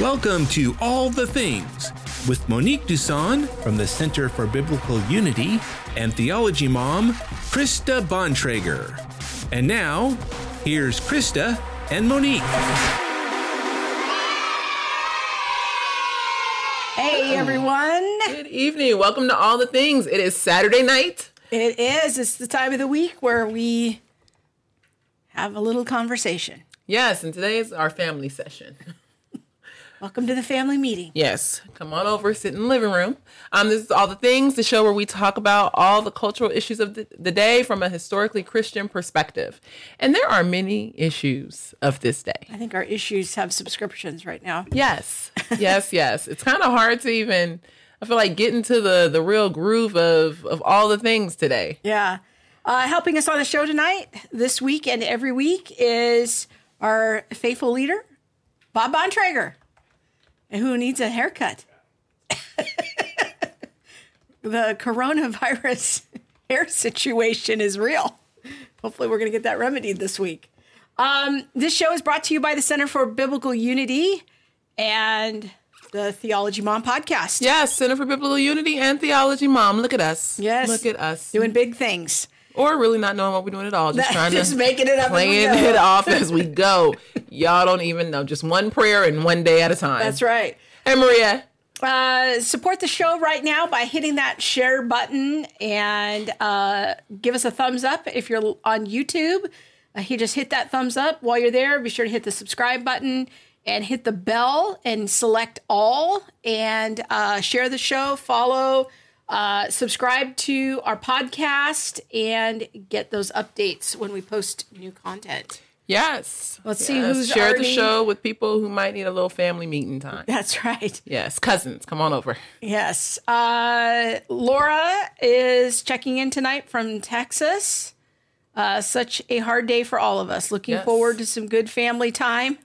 Welcome to All the Things with Monique Duson from the Center for Biblical Unity and Theology Mom, Krista Bontrager. And now, here's Krista and Monique. Hey everyone. Good evening. Welcome to All the Things. It is Saturday night. It is. It's the time of the week where we have a little conversation. Yes, and today is our family session. Welcome to the family meeting. Yes, come on over, sit in the living room. Um, this is All the Things, the show where we talk about all the cultural issues of the, the day from a historically Christian perspective. And there are many issues of this day. I think our issues have subscriptions right now. Yes, yes, yes. It's kind of hard to even, I feel like, get into the, the real groove of, of all the things today. Yeah. Uh, helping us on the show tonight, this week and every week, is our faithful leader, Bob Bontrager, who needs a haircut. the coronavirus hair situation is real. Hopefully, we're going to get that remedied this week. Um, this show is brought to you by the Center for Biblical Unity and the Theology Mom podcast. Yes, Center for Biblical Unity and Theology Mom. Look at us. Yes. Look at us. Doing big things. Or really not knowing what we're doing at all, just trying Just to making it up playing it off as we go. Y'all don't even know. Just one prayer and one day at a time. That's right. Hey Maria. Uh, support the show right now by hitting that share button and uh, give us a thumbs up if you're on YouTube. Uh, you just hit that thumbs up while you're there. Be sure to hit the subscribe button and hit the bell and select all and uh, share the show. Follow, uh, subscribe to our podcast, and get those updates when we post new content. Yes. Let's see who's share already- the show with people who might need a little family meeting time. That's right. Yes, cousins, come on over. Yes. Uh, Laura is checking in tonight from Texas. Uh, such a hard day for all of us. Looking Yes. forward to some good family time.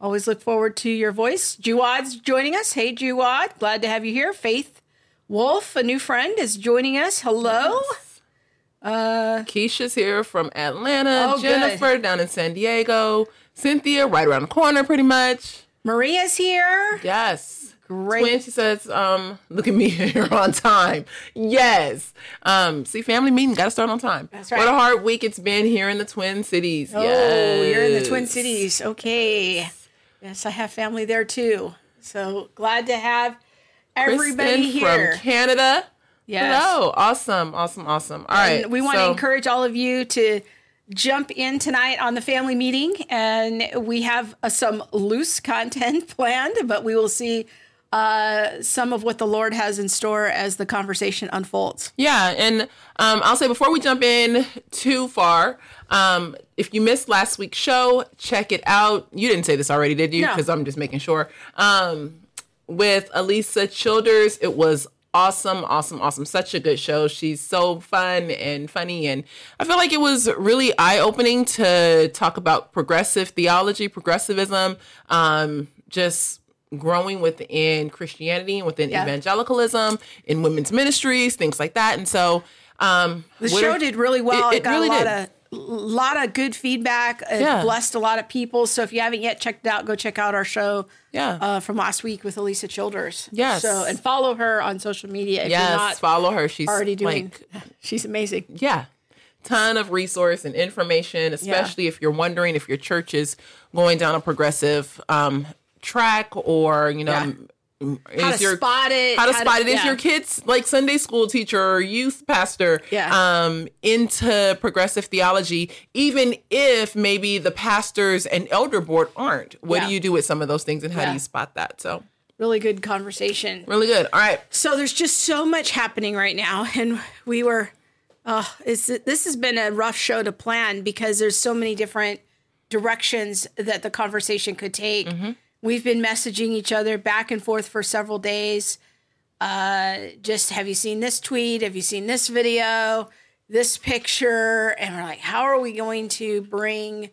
Always look forward to your voice. Juwad's joining us. Hey, Juwad. Glad to have you here. Faith Wolf, a new friend, is joining us. Hello. Uh, Keisha's here from Atlanta. Oh, good. Jennifer down in San Diego. Cynthia right around the corner, pretty much. Maria's here. Yes. Great. Twin, she says, um, look at me here on time. Yes. Um, see, family meeting, gotta start on time. That's right. What a hard week it's been here in the Twin Cities. Oh, you're in the Twin Cities. Okay. Yes, I have family there too. So glad to have everybody Kristen here. from Canada. Yes. Hello. Awesome. Awesome. Awesome. All right. And we want to encourage all of you to jump in tonight on the family meeting. And we have uh, some loose content planned, but we will see uh, some of what the Lord has in store as the conversation unfolds. Yeah, and um, I'll say before we jump in too far, um, if you missed last week's show, check it out. You didn't say this already, did you? No. Because I'm just making sure. Um, with Alisa Childers, it was awesome, awesome, awesome. Such a good show. She's so fun and funny, and I feel like it was really eye opening to talk about progressive theology, progressivism, um, just growing within Christianity and within Yeah. evangelicalism, in women's ministries, things like that. And so, um, The show are- did really well. It, It, it got really a lot did. of lot of good feedback. It Yeah. blessed a lot of people. So if you haven't yet checked it out, go check out our show Yeah. uh, from last week with Alisa Childers. Yes. So and follow her on social media if yes, you're not follow her. She's already doing. like she's amazing. yeah ton of resource and information especially if you're wondering if your church is going down a progressive um track or you know Yeah. How to your spot it? how to spot it is yeah. your kids like sunday school teacher or youth pastor Yeah. um into progressive theology even if maybe the pastors and elder board aren't what Yeah. do you do with some of those things and how do you spot that so really good conversation. really good all right So there's just so much happening right now, and we were. Uh, it's, this has been a rough show to plan because there's so many different directions that the conversation could take. We've been messaging each other back and forth for several days. Uh, just have you seen this tweet? Have you seen this video? This picture? And we're like, how are we going to bring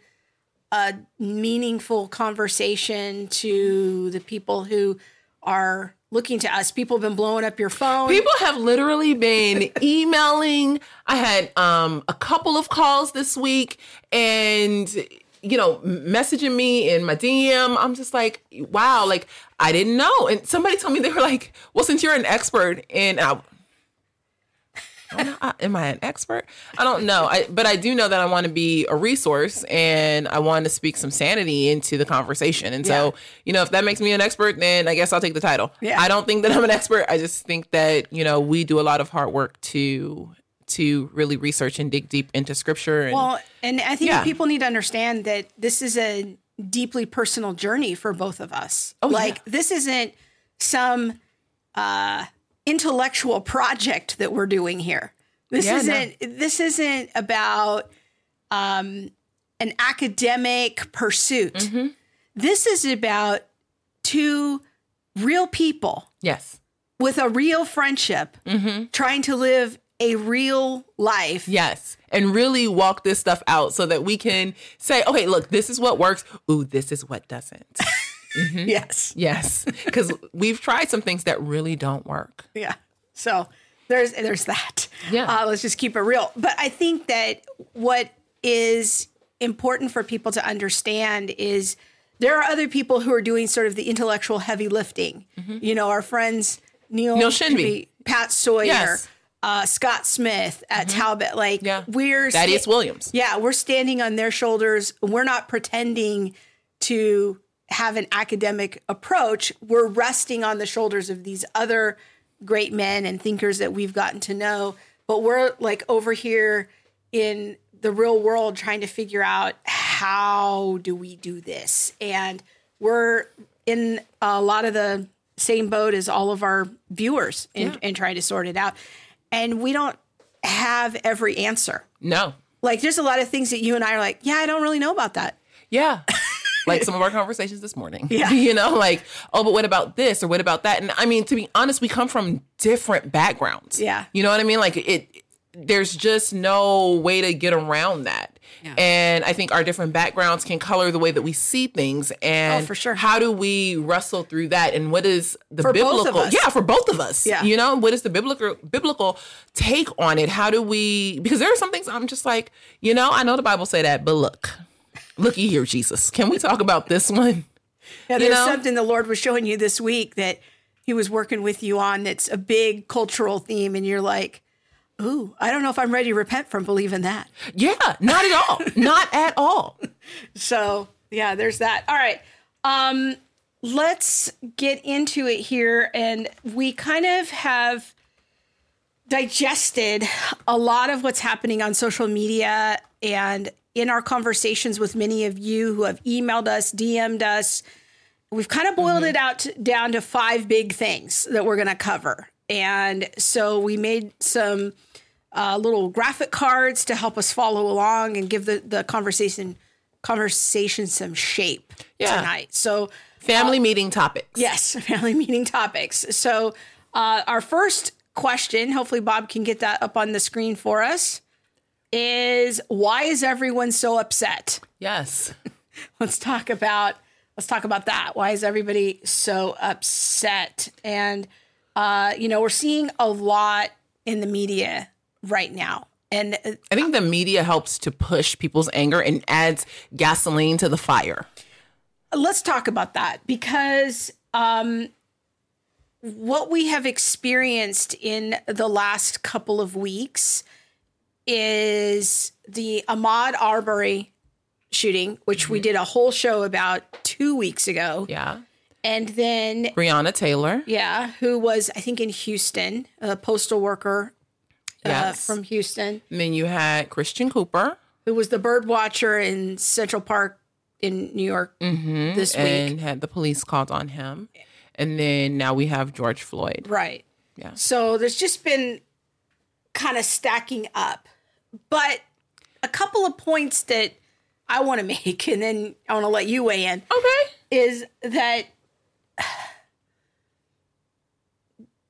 a meaningful conversation to the people who are looking to us. People have been blowing up your phone. People have literally been emailing. I had um, a couple of calls this week, and you know, messaging me in my DM. I'm just like, wow, like I didn't know. And somebody told me they were like, well, since you're an expert in, I, I, am I an expert? I don't know. I, but I do know that I want to be a resource and I want to speak some sanity into the conversation. And so, you know, if that makes me an expert, then I guess I'll take the title. Yeah. I don't think that I'm an expert. I just think that, you know, we do a lot of hard work to to really research and dig deep into scripture and Well, and I think Yeah. people need to understand that this is a deeply personal journey for both of us. Oh, like yeah. this isn't some uh, intellectual project that we're doing here. This Yeah, isn't. This isn't about um, an academic pursuit. Mm-hmm. This is about two real people yes. with a real friendship, Mm-hmm. trying to live a real life. Yes. And really walk this stuff out so that we can say, okay, look, this is what works. Ooh, this is what doesn't. Yes. yes. Because we've tried some things that really don't work. Yeah. So there's there's that. Yeah. Uh, let's just keep it real. But I think that what is important for people to understand is there are other people who are doing sort of the intellectual heavy lifting. You know, our friends Neil, Mm-hmm. Neil Shenvi. Pat Sawyer, Yes. Uh, Scott Smith at Talbot. Like Yeah. we're Thaddeus sta- Williams. Yeah, we're standing on their shoulders. We're not pretending to have an academic approach. We're resting on the shoulders of these other great men and thinkers that we've gotten to know. But we're like over here in the real world trying to figure out how do we do this? And we're in a lot of the same boat as all of our viewers in, Yeah. in trying to sort it out. And we don't have every answer. No. Like there's a lot of things that you and I are like, yeah, I don't really know about that. Yeah. like some of our conversations this morning. Yeah. You know, like, oh, but what about this or what about that? And I mean, to be honest, we come from different backgrounds. Yeah. You know what I mean? Like it there's just no way to get around that. Yeah. And I think our different backgrounds can color the way that we see things. And Oh, for sure. how do we wrestle through that? And what is the For biblical? Yeah, for both of us. Yeah. You know, what is the biblical biblical take on it? How do we? Because there are some things I'm just like, you know, I know the Bible say that, but look, looky here, Jesus. Can we talk about this one? Yeah, there's know? something the Lord was showing you this week that He was working with you on. That's a big cultural theme, and you're like, "Ooh, I don't know if I'm ready to repent from believing that." Yeah, not at all. not at all. So yeah, there's that. All right. Um, let's get into it here. And we kind of have digested a lot of what's happening on social media and in our conversations with many of you who have emailed us, DM'd us. We've kind of boiled it out to, down to five big things that we're going to cover. And so we made some uh, little graphic cards to help us follow along and give the, the conversation conversation some shape Yeah. tonight. So Family meeting topics. yes, family meeting topics. So uh, our first question, hopefully Bob can get that up on the screen for us, is why is everyone so upset? Yes. Let's talk about let's talk about that. Why is everybody so upset? And uh, you know, we're seeing a lot in the media right now. And uh, I think the media helps to push people's anger and adds gasoline to the fire. let's talk about that because um, what we have experienced in the last couple of weeks is the Ahmaud Arbery shooting, which we did a whole show about two weeks ago. Yeah. And then, Breonna Taylor. yeah, who was, I think, in Houston, a postal worker uh, Yes. from Houston, And then you had Christian Cooper who was the bird watcher in Central Park in New York this week. and had the police called on him. And then now we have George Floyd. Right. Yeah. So there's just been kind of stacking up. But a couple of points that I want to make, and then I want to let you weigh in, Okay. is that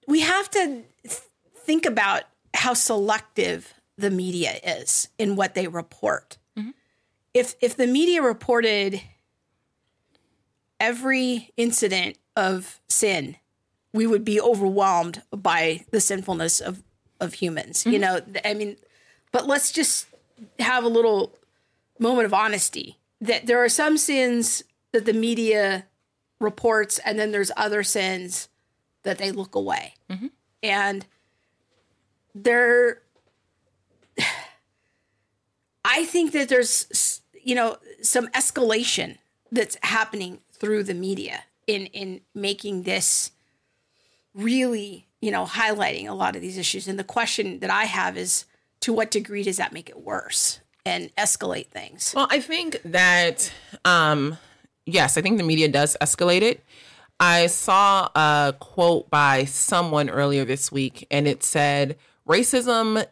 we have to th- think about how selective the media is in what they report. Mm-hmm. If if the media reported every incident of sin, we would be overwhelmed by the sinfulness of of humans. You mm-hmm. know, I mean, but let's just have a little moment of honesty. that there are some sins that the media reports, and then there's other sins that they look away. And there, I think that there's, you know, some escalation that's happening through the media in in making this really, you know, highlighting a lot of these issues. And the question that I have is, to what degree does that make it worse and escalate things? Well, I think that um yes, I think the media does escalate it. I saw a quote by someone earlier this week and it said racism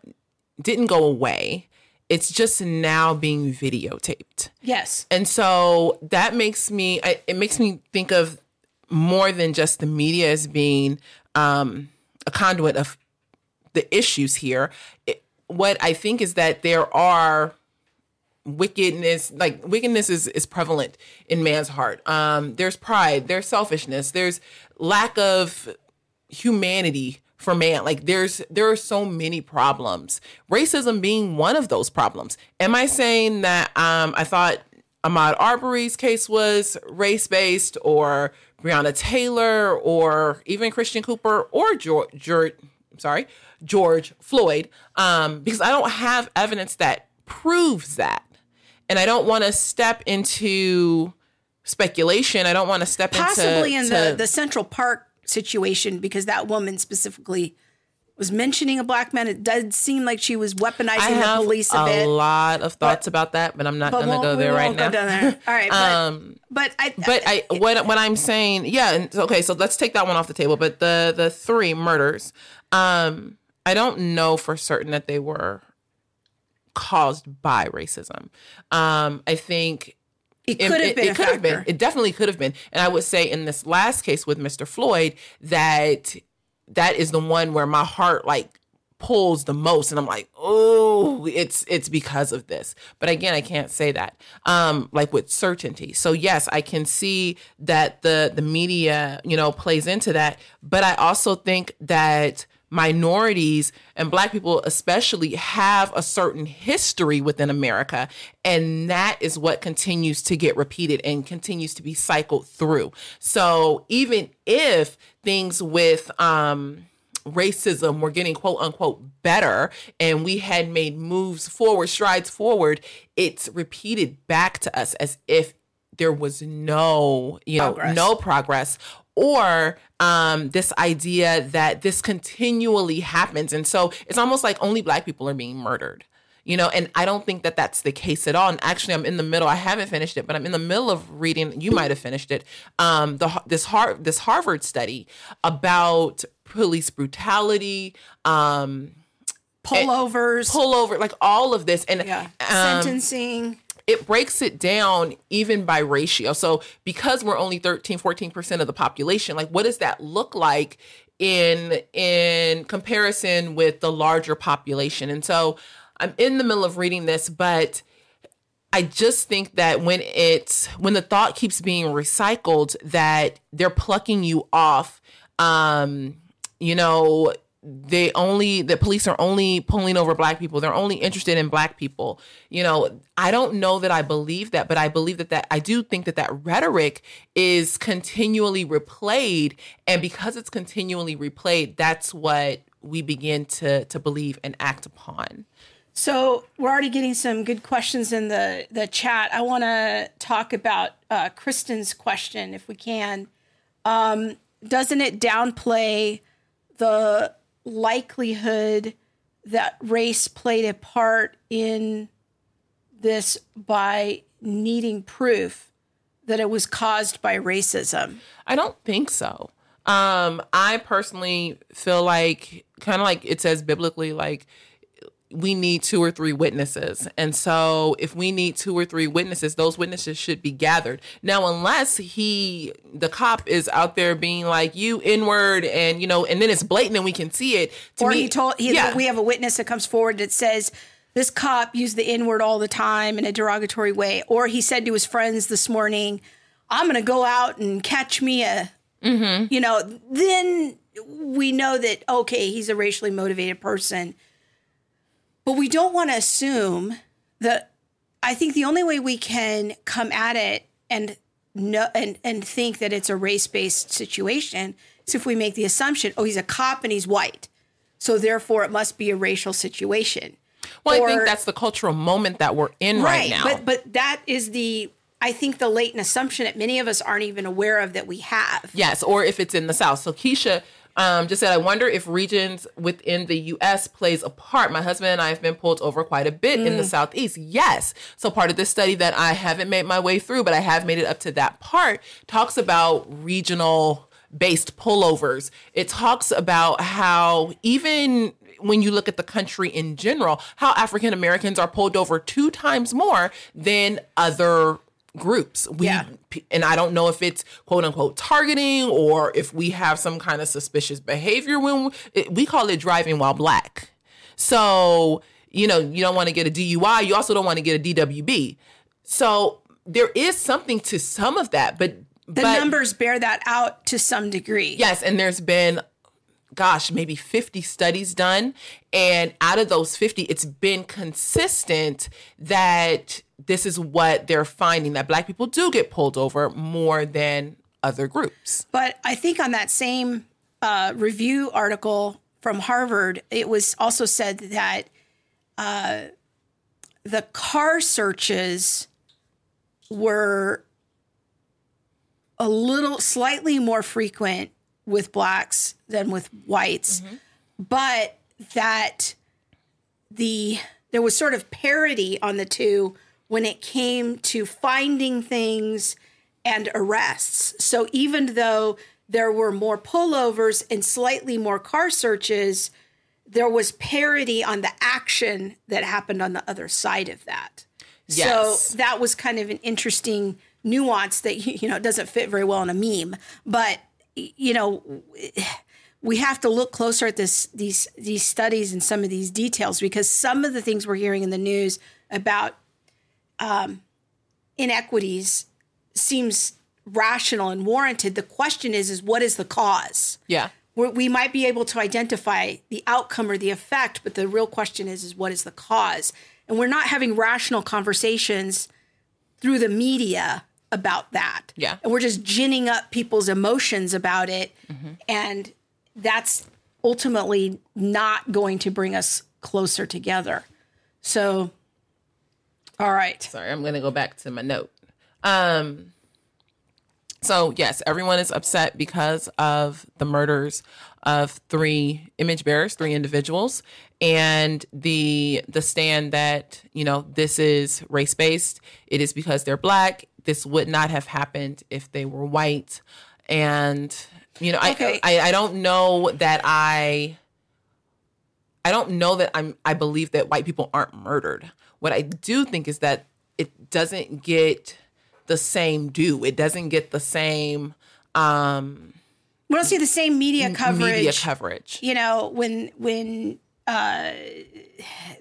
didn't go away. It's just now being videotaped. Yes. And so that makes me, it makes me think of more than just the media as being um a conduit of the issues here. It, what I think is that there are wickedness like wickedness is, is prevalent in man's heart. Um there's pride there's selfishness there's lack of humanity for man. Like there's there are so many problems. Racism being one of those problems. Am i saying that um i thought ahmaud arbery's case was race-based or breonna taylor or even christian cooper or george, sorry george floyd? Um because i don't have evidence that proves that and I don't want to step into speculation. I don't want to step Possibly into in the, the Central Park situation, because that woman specifically was mentioning a black man. It does seem like she was I weaponizing have the police a, a bit. lot of thoughts about that, but I'm not going to go there right now. There. All right. But, Um, but I, but I what what I'm saying, yeah, and okay, so let's take that one off the table. But the the three murders, um, I don't know for certain that they were caused by racism. Um, I think it could have been a could have been. It definitely could have been. And I would say in this last case with Mr. Floyd that that is the one where my heart like pulls the most and I'm like, "Oh, it's it's because of this." But again, I can't say that um like with certainty. So yes, I can see that the the media, you know, plays into that, but I also think that minorities and black people especially have a certain history within America and that is what continues to get repeated and continues to be cycled through. So even if things with um racism were getting quote unquote better and we had made moves forward strides forward it's repeated back to us as if there was no you know Progress. no progress or um, this idea that this continually happens. And so it's almost like only black people are being murdered you know and i don't think that that's the case at all. And actually i'm in the middle i haven't finished it but i'm in the middle of reading you might have finished it um the this Har- this harvard study about police brutality um pullovers, pullover like all of this. And yeah, um, sentencing. It breaks it down even by ratio. So because we're only 13, 14% of the population, like what does that look like in in comparison with the larger population? And so I'm in the middle of reading this, but I just think that when it's when the thought keeps being recycled that they're plucking you off um you know they only the police are only pulling over black people they're only interested in black people you know i don't know that i believe that but i believe that that i do think that that rhetoric is continually replayed and because it's continually replayed that's what we begin to to believe and act upon So we're already getting some good questions in the the chat. I want to talk about uh, Kristen's question, if we can. Um, doesn't it downplay the likelihood that race played a part in this by needing proof that it was caused by racism? I don't think so. Um, I personally feel like kind of like it says biblically, like we need two or three witnesses. And so if we need two or three witnesses, those witnesses should be gathered. Now, unless he, the cop is out there being like, you inward and, you know, and then it's blatant and we can see it. To or me, he told he, yeah. we have a witness that comes forward that says this cop used the n word all the time in a derogatory way or he said to his friends this morning i'm going to go out and catch me a Mm-hmm. you know then we know that okay he's a racially motivated person but we don't want to assume that I think the only way we can come at it and no and and think that it's a race based situation is if we make the assumption, oh, he's a cop and he's white, so therefore it must be a racial situation. Well, I think that's the cultural moment that we're in right, now. But but that is the I think the latent assumption that many of us aren't even aware of that we have. Yes, or if it's in the South. So Keisha um, just said, I wonder if regions within the U.S. plays a part. My husband and I have been pulled over quite a bit in Mm. the Southeast. Yes. So part of this study that I haven't made my way through, but I have made it up to that part, talks about regional based pullovers. It talks about how even when you look at the country in general, how African Americans are pulled over two times more than other groups. We Yeah. and I don't know if it's quote unquote targeting or if we have some kind of suspicious behavior when we, it, we call it driving while black. So, you know, you don't want to get a DUI, you also don't want to get a DWB. So, there is something to some of that, but The but, numbers bear that out to some degree. Yes, and there's been gosh, maybe 50 studies done and out of those 50 it's been consistent that this is what they're finding that black people do get pulled over more than other groups. But I think on that same uh, review article from Harvard, it was also said that uh, the car searches were a little slightly more frequent with blacks than with whites, but that the there was sort of parity on the two when it came to finding things and arrests. So even though there were more pullovers and slightly more car searches, there was parity on the action that happened on the other side of that. Yes. So that was kind of an interesting nuance that you know doesn't fit very well in a meme, but you know we have to look closer at this these these studies and some of these details because some of the things we're hearing in the news about um, inequities seems rational and warranted. The question is, is what is the cause? Yeah. We're, we might be able to identify the outcome or the effect, but the real question is, is what is the cause? And we're not having rational conversations through the media about that. Yeah. And we're just ginning up people's emotions about it. And that's ultimately not going to bring us closer together. So, all right. Sorry, I'm going to go back to my note. Um, so yes, everyone is upset because of the murders of three image bearers, three individuals, and the the stand that you know this is race based. It is because they're black. This would not have happened if they were white, and you know Okay. I, I I don't know that I I don't know that I'm I believe that white people aren't murdered. What I do think is that it doesn't get the same due. It doesn't get the same um We don't see the same media coverage. media coverage. you know when when uh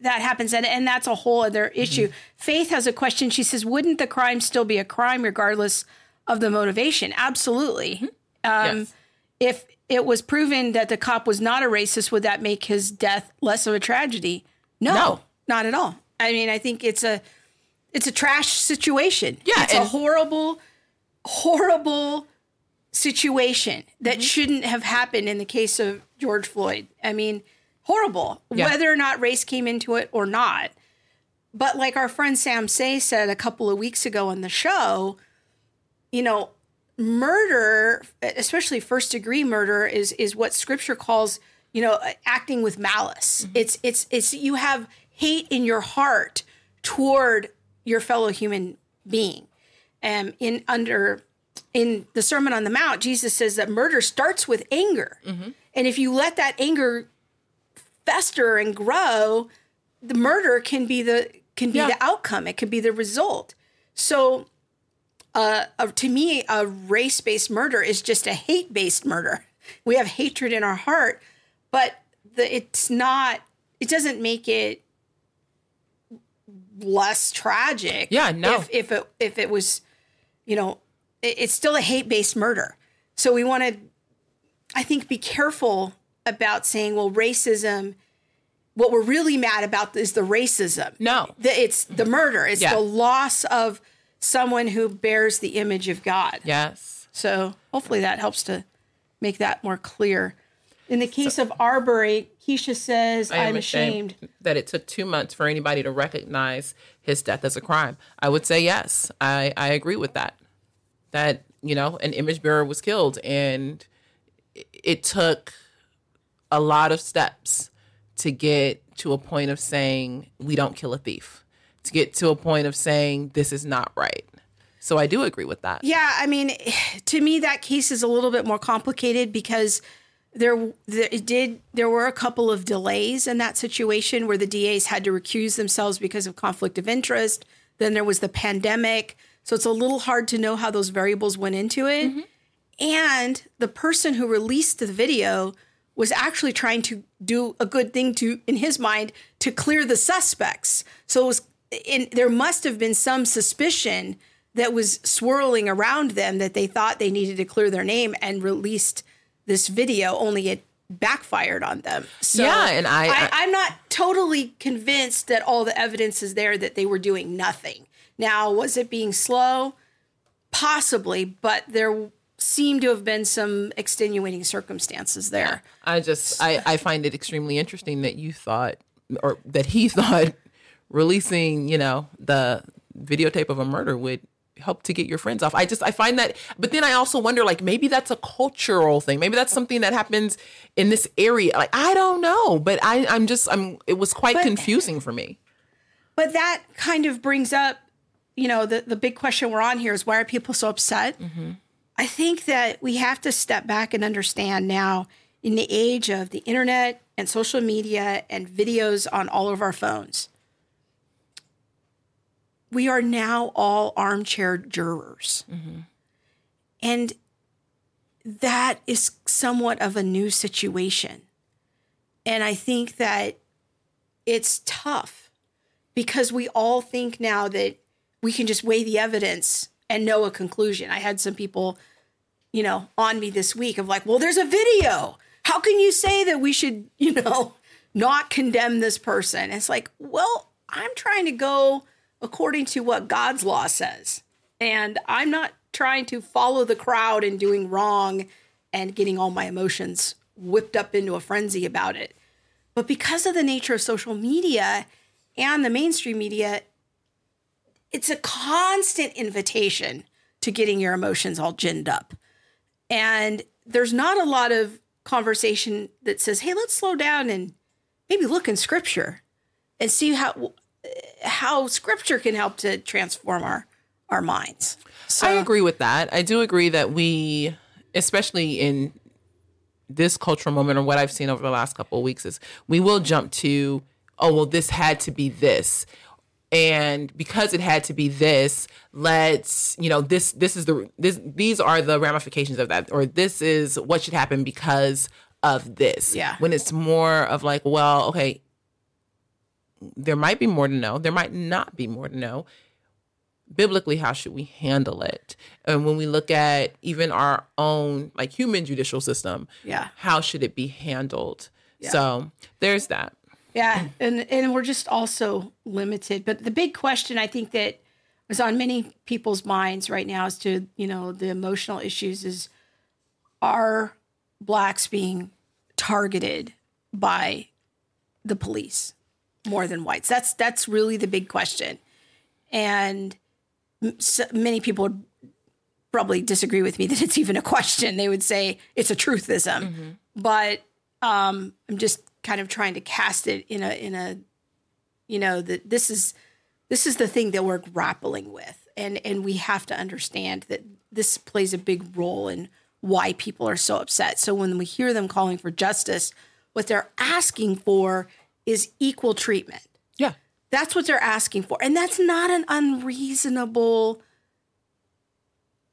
that happens and, and that's a whole other issue faith has a question she says wouldn't the crime still be a crime regardless of the motivation absolutely um yes. If it was proven that the cop was not a racist would that make his death less of a tragedy no, No. not at all i mean i think it's a it's a trash situation Yeah, it's a horrible horrible situation that Mm-hmm. shouldn't have happened in the case of George Floyd. I mean, horrible, Yeah. whether or not race came into it or not. But like our friend Sam Sey said a couple of weeks ago on the show, you know, murder, especially first degree murder, is is what Scripture calls, you know, acting with malice. It's it's it's you have hate in your heart toward your fellow human being. Um, in under in the Sermon on the Mount, Jesus says that murder starts with anger, and if you let that anger fester and grow, the murder can be the can be Yeah. the outcome. It can be the result. So, uh, uh, to me, a race based murder is just a hate based murder. We have hatred in our heart, but the, it's not. It doesn't make it less tragic. Yeah, no. If, if it if it was, you know, it, it's still a hate based murder. So we want to, I think, be careful about saying, well, racism what we're really mad about is the racism. No. The, it's the murder. It's Yeah. the loss of someone who bears the image of God. Yes. So hopefully that helps to make that more clear. In the case of Arbery, Keisha says, I am I'm ashamed. that it took two months for anybody to recognize his death as a crime. I would say yes. I, I agree with that. That, you know, an image bearer was killed and it took a lot of steps to get to a point of saying we don't kill a thief, to get to a point of saying this is not right. So I do agree with that. Yeah, I mean, to me, that case is a little bit more complicated because there, there it did there were a couple of delays in that situation where the DAs had to recuse themselves because of conflict of interest. Then there was the pandemic, so it's a little hard to know how those variables went into it. Mm-hmm. And the person who released the video was actually trying to do a good thing to, in his mind, to clear the suspects. So it was, in, there must have been some suspicion that was swirling around them that they thought they needed to clear their name and released this video. Only it backfired on them. So Yeah, and I- I- I'm not totally convinced that all the evidence is there that they were doing nothing. Now, was it being slow? Possibly, but there seemed to have been some extenuating circumstances there. I just I, I find it extremely interesting that you thought or that he thought releasing, you know, the videotape of a murder would help to get your friends off. I just I find that but then I also wonder like maybe that's a cultural thing. Maybe that's something that happens in this area. Like I don't know, but I I'm just I'm it was quite But- confusing for me. But that kind of brings up, you know, the, the big question we're on here is why are people so upset? Mm-hmm. I think that we have to step back and understand now in the age of the internet and social media and videos on all of our phones, we are now all armchair jurors. Mm-hmm. And that is somewhat of a new situation. And I think that it's tough because we all think now that we can just weigh the evidence and know a conclusion. I had some people, you know, on me this week of like, well, there's a video. How can you say that we should, you know, not condemn this person? It's like, well, I'm trying to go according to what God's law says. And I'm not trying to follow the crowd and doing wrong and getting all my emotions whipped up into a frenzy about it. But because of the nature of social media and the mainstream media, it's a constant invitation to getting your emotions all ginned up. And there's not a lot of conversation that says, hey, let's slow down and maybe look in scripture and see how how scripture can help to transform our our minds. So I agree with that. I do agree that we, especially in this cultural moment, or what I've seen over the last couple of weeks, is we will jump to, oh, well, this had to be this. And because it had to be this, let's, you know, this, this is the, this, these are the ramifications of that, or this is what should happen because of this. Yeah. When it's more of like, well, okay, there might be more to know. There might not be more to know biblically how should we handle it and when we look at even our own like human judicial system Yeah. how should it be handled so there's that Yeah, and and we're just also limited. But the big question I think that is on many people's minds right now as to you know the emotional issues is are blacks being targeted by the police more than whites? That's that's really the big question, and so many people would probably disagree with me that it's even a question. They would say it's a truthism, but um, I'm just kind of trying to cast it in a in a you know that this is this is the thing that we're grappling with. And and we have to understand that this plays a big role in why people are so upset. So when we hear them calling for justice what they're asking for is equal treatment. Yeah. That's what they're asking for. And that's not an unreasonable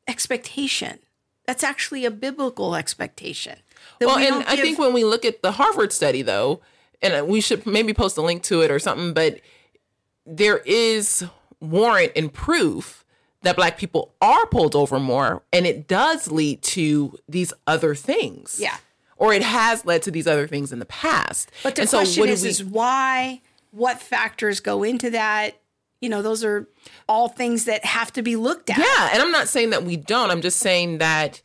expectation. That's actually a biblical expectation well we and don't i think when we look at the harvard study though and we should maybe post a link to it or something but there is warrant and proof that black people are pulled over more and it does lead to these other things. Yeah. Or it has led to these other things in the past. But the And question what do is, we- is why? What factors go into that? You know, those are all things that have to be looked at. Yeah, and I'm not saying that we don't. I'm just saying that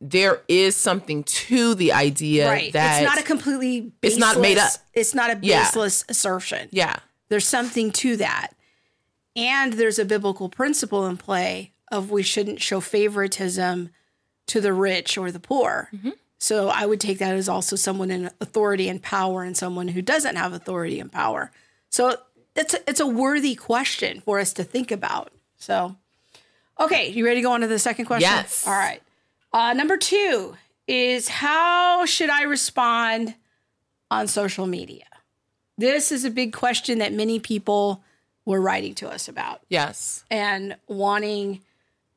there is something to the idea right. that it's not a completely. It's not made up. It's not a Yeah. baseless assertion. yeah. There's something to that, and there's a biblical principle in play of we shouldn't show favoritism to the rich or the poor. Mm-hmm. So I would take that as also someone in authority and power and someone who doesn't have authority and power. So it's a, it's a worthy question for us to think about. So, okay, you ready to go on to the second question? Yes. All right. Uh, number two is how should I respond on social media? This is a big question that many people were writing to us about Yes. and wanting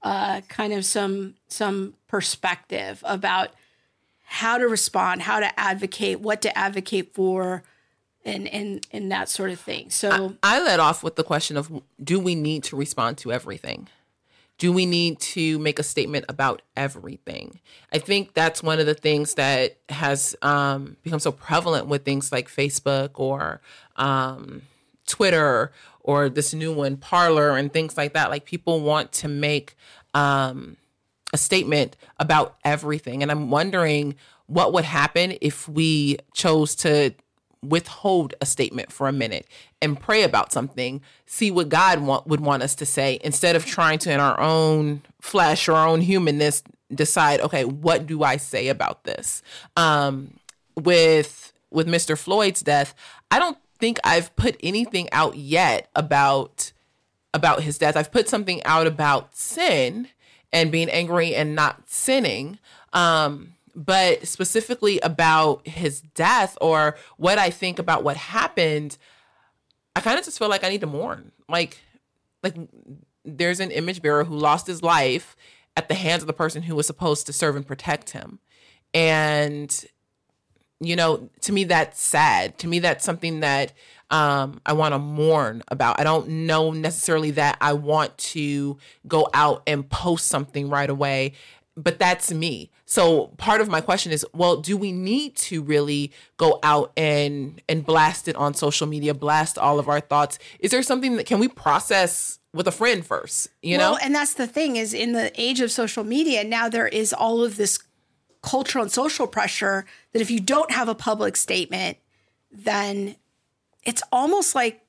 uh, kind of some some perspective about how to respond, how to advocate, what to advocate for, and and and that sort of thing. So I led off with the question of do we need to respond to everything? Do we need to make a statement about everything? I think that's one of the things that has um, become so prevalent with things like Facebook or um, Twitter or this new one, Parler, and things like that. Like people want to make um, a statement about everything. And I'm wondering what would happen if we chose to withhold a statement for a minute and pray about something, see what God want, would want us to say, instead of trying to, in our own flesh or our own humanness, decide, okay, what do I say about this? Um, with with Mr. Floyd's death, I don't think I've put anything out yet about about his death. I've put something out about sin and being angry and not sinning. Um, but specifically about his death or what I think about what happened, I kind of just feel like I need to mourn. Like, like there's an image bearer who lost his life at the hands of the person who was supposed to serve and protect him. And you know, to me that's sad. To me that's something that um, I want to mourn about. I don't know necessarily that I want to go out and post something right away, but that's me. So part of my question is, well, do we need to really go out and and blast it on social media, blast all of our thoughts? Is there something that can we process with a friend first? You know, and that's the thing is in the age of social media, now there is all of this cultural and social pressure that if you don't have a public statement, then it's almost like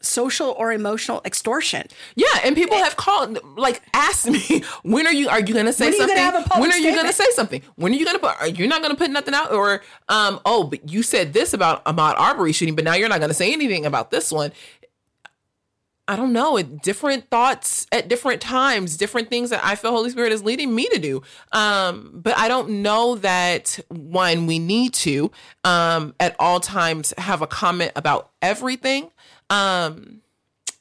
social or emotional extortion. Yeah, and people have called, like, asked me, when are you? Are you going to say When something? gonna have a public when are you going to say something? When are you going to put? Are you not going to put nothing out? Or, um, oh, but you said this about Ahmaud Arbery shooting, but now you're not going to say anything about this one. I don't know. Different thoughts at different times, different things that I feel Holy Spirit is leading me to do. Um, but I don't know that one we need to um, at all times have a comment about everything. Um,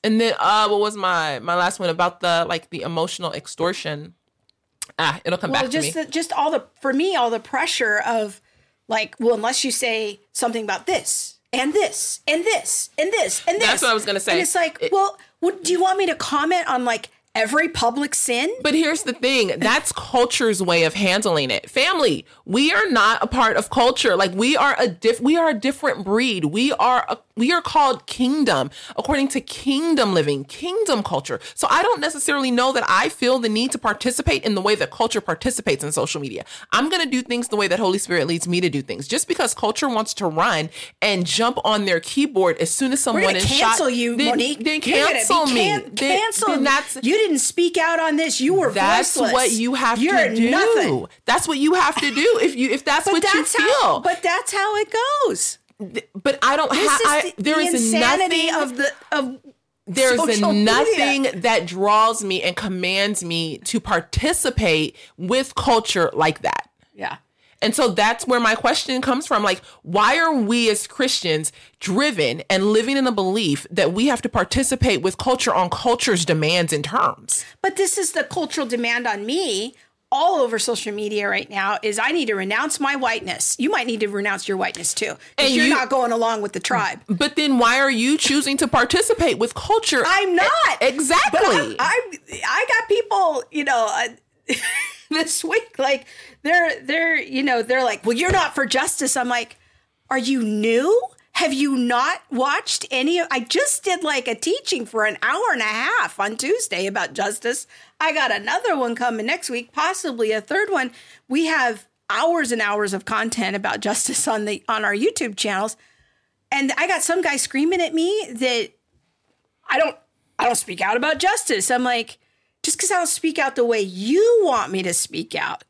and then uh, what was my my last one about the like the emotional extortion? Ah, it'll come Well, back to me. just the, just all the for me all the pressure of like, well, unless you say something about this and this and this and this and this. That's what I was gonna say. And it's like, It- well, what, do you want me to comment on like every public sin? But here's the thing that's culture's way of handling it. Family, we are not a part of culture. Like we are a diff we are a different breed. We are a, we are called kingdom according to kingdom living, kingdom culture. So I don't necessarily know that I feel the need to participate in the way that culture participates in social media. I'm going to do things the way that Holy Spirit leads me to do things. Just because culture wants to run and jump on their keyboard as soon as someone is cancel shot, you, then, Monique. Then cancel me. can- Then- cancel. then that's you didn't speak out on this. You were that's voiceless. what you have You're to do. Nothing. That's what you have to do if you if that's what that's you feel. how. But that's how it goes. but I don't This have. is I, the, there the is insanity nothing. of the of there's social nothing media. that draws me and commands me to participate with culture like that. yeah. And so that's where my question comes from. Like, why are we as Christians driven and living in a belief that we have to participate with culture on culture's demands and terms? But this is the cultural demand on me all over social media right now is I need to renounce my whiteness. You might need to renounce your whiteness too. And you're you- not going along with the tribe. But then why are you choosing to participate with culture? I'm not. Exactly. I'm, I'm I got people, you know, uh, this week. Like they're they're you know they're like, well, you're not for justice. I'm like, are you new? Have you not watched any of I just did like a teaching for an hour and a half on Tuesday about justice. I got another one coming next week, possibly a third one. We have hours and hours of content about justice on the on our YouTube channels. And I got some guy screaming at me that I don't I don't speak out about justice. I'm like, just because I don't speak out the way you want me to speak out,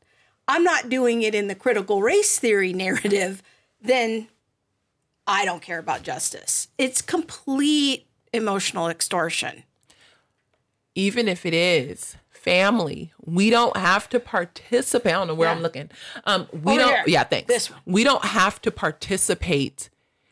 I'm not doing it in the critical race theory narrative, then I don't care about justice. It's complete emotional extortion. Even if it is family, we don't have to participate. I don't know where Yeah. I'm looking. Um, we Over don't. here. Yeah, thanks. This one. We don't have to participate.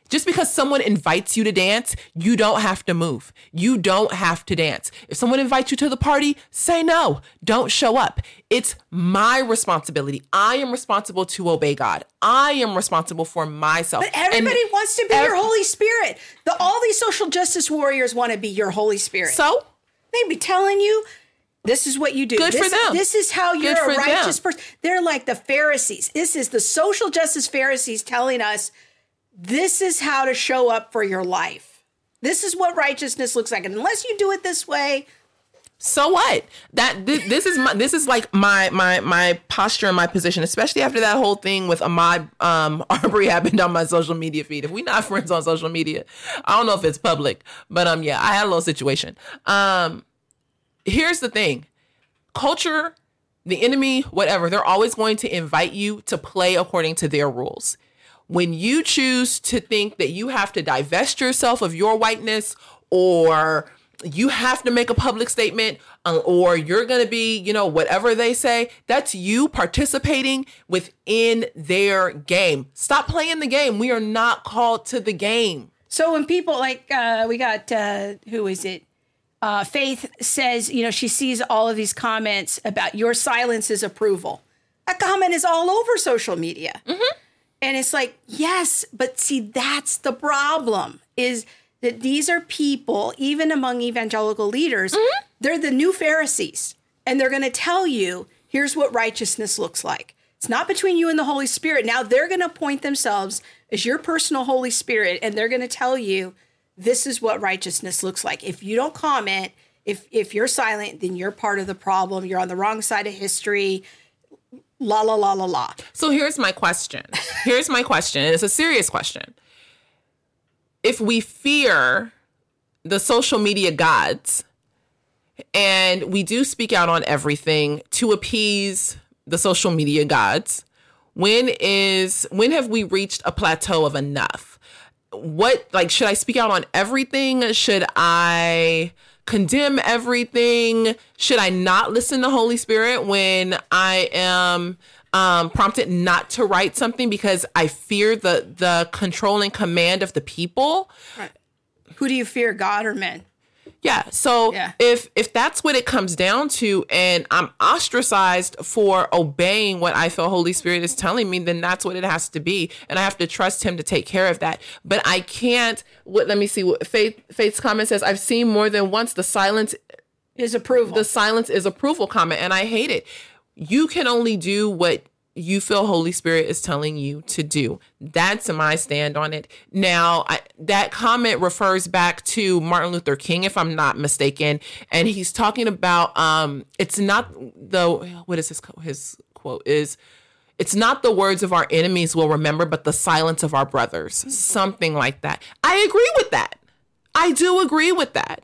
Just because someone invites you to dance, you don't have to move. You don't have to dance. If someone invites you to the party, say no. Don't show up. It's my responsibility. I am responsible to obey God. I am responsible for myself. But everybody And wants to be ev- your Holy Spirit. The, all these social justice warriors want to be your Holy Spirit. So they be telling you this is what you do. Good for this, them. This is how you're a righteous them. person. They're like the Pharisees. This is the social justice Pharisees telling us this is how to show up for your life. This is what righteousness looks like. And unless you do it this way, so what? That this, this is my this is like my my my posture and my position especially after that whole thing with ahmaud um arbery happened on my social media feed. If we not friends on social media i don't know if it's public but um yeah i had a little situation. Um here's the thing. Culture the enemy whatever they're always going to invite you to play according to their rules when you choose to think that you have to divest yourself of your whiteness or you have to make a public statement uh, or you're going to be, you know, whatever they say, that's you participating within their game. Stop playing the game. We are not called to the game. So when people like uh, we got uh, who is it? Uh, Faith says you know she sees all of these comments about your silence is approval. That comment is all over social media, and it's like yes, but see that's the problem is that these are people even among evangelical leaders mm-hmm. they're the new Pharisees and they're going to tell you here's what righteousness looks like. It's not between you and the Holy Spirit. Now they're going to appoint themselves as your personal Holy Spirit and they're going to tell you this is what righteousness looks like. If you don't comment, if if you're silent, then you're part of the problem. You're on the wrong side of history. La la la la la. So here's my question. Here's my question. It's a serious question. If we fear the social media gods and we do speak out on everything to appease the social media gods, when is when have we reached a plateau of enough? What like should I speak out on everything? Should I condemn everything? Should I not listen to Holy Spirit when I am um, prompted not to write something because I fear the the controlling command of the people? Who do you fear, God or men? Yeah. So Yeah. if if that's what it comes down to, and I'm ostracized for obeying what I feel Holy Spirit is telling me, then that's what it has to be, and I have to trust Him to take care of that. But I can't. What? Let me see. What Faith Faith's comment says. I've seen more than once the silence. Is approval. The silence is approval comment, and I hate it. You can only do what you feel Holy Spirit is telling you to do. That's my stand on it. Now, I, that comment refers back to Martin Luther King, if I'm not mistaken, and he's talking about um, it's not the what is his his quote is. It's not the words of our enemies we'll remember, but the silence of our brothers. Something like that. I agree with that. I do agree with that.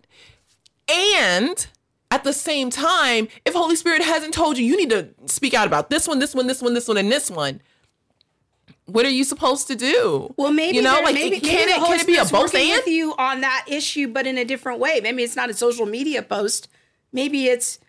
And at the same time, if Holy Spirit hasn't told you, you need to speak out about this one, this one, this one, this one, and this one. What are you supposed to do? Well, maybe you know, like maybe, can maybe it can it be a both and? with you on that issue, but in a different way. Maybe it's not a social media post. Maybe it's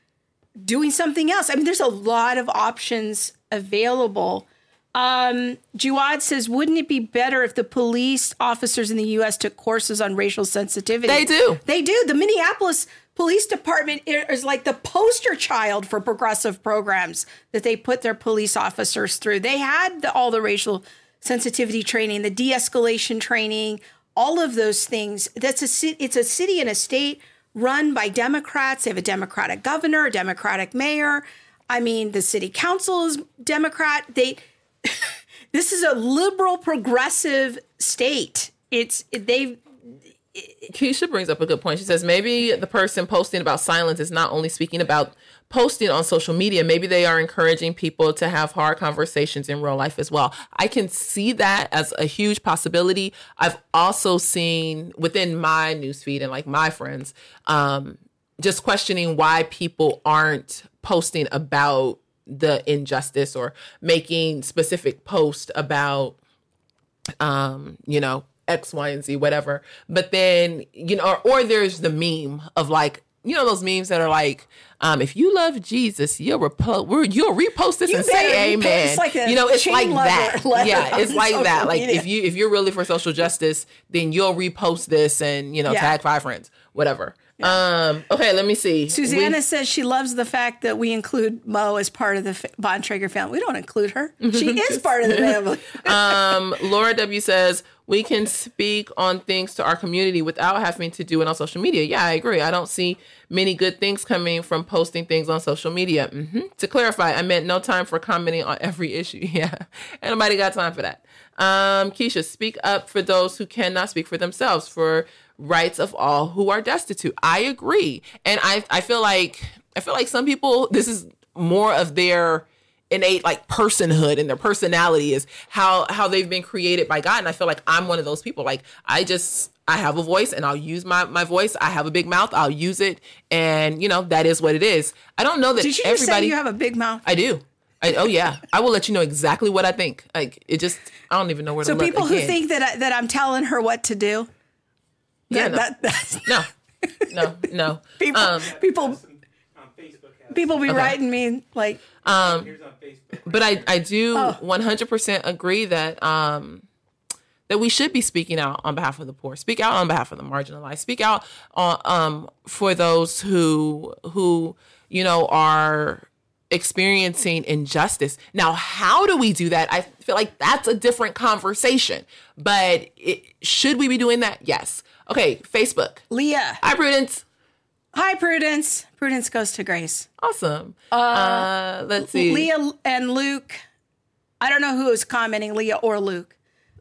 doing something else. I mean, there's a lot of options available. Um, Juad says, wouldn't it be better if the police officers in the U.S. took courses on racial sensitivity? They do. They do. The Minneapolis Police Department is like the poster child for progressive programs that they put their police officers through. They had the, all the racial sensitivity training, the de-escalation training, all of those things. That's a it's a city and a state run by Democrats. They have a Democratic governor, a Democratic mayor. I mean, the city council is Democrat. They this is a liberal progressive state. It's they Keisha brings up a good point. She says maybe the person posting about silence is not only speaking about posting on social media, maybe they are encouraging people to have hard conversations in real life as well. I can see that as a huge possibility. I've also seen within my newsfeed and like my friends, um, just questioning why people aren't posting about the injustice or making specific posts about um, you know, X, Y, and Z, whatever. But then, you know, or, or there's the meme of like, you know, those memes that are like, um, if you love Jesus, you'll repo- you'll repost this You and say amen. it's like you know, it's like that. Yeah, it's like that. Like if you if you're really for social justice, then you'll repost this and you know Yeah. tag five friends, whatever. Um, okay, let me see. Susanna We- says she loves the fact that we include Mo as part of the Bontrager family. We don't include her. She is part of the family. um, Laura W says we can speak on things to our community without having to do it on social media. Yeah, I agree. I don't see many good things coming from posting things on social media. hmm To clarify, I meant no time for commenting on every issue. Yeah, nobody got time for that. Um, Keisha, speak up for those who cannot speak for themselves. For rights of all who are destitute. I agree, and I I feel like I feel like some people this is more of their innate like personhood and their personality is how how they've been created by God. And I feel like I'm one of those people. Like I just I have a voice and I'll use my my voice. I have a big mouth. I'll use it. And you know that is what it is. I don't know that Did you everybody say you have a big mouth? I do. I, oh yeah. I will let you know exactly what I think. Like it just I don't even know where so to look people who again. think that I, that I'm telling her what to do. Yeah that, no. that- that's- no. no no. People um people on Facebook. has- people be writing me like Here's on Facebook. but I, I do Oh. 100% agree that um that we should be speaking out on behalf of the poor. Speak out on behalf of the marginalized. Speak out on um for those who who you know are experiencing injustice. Now how do we do that? I feel like that's a different conversation but it, should we be doing that? Yes okay facebook Leah. hi prudence Hi Prudence. Prudence goes to Grace. awesome uh, let's see Leah and Luke. I don't know who is commenting, Leah or Luke,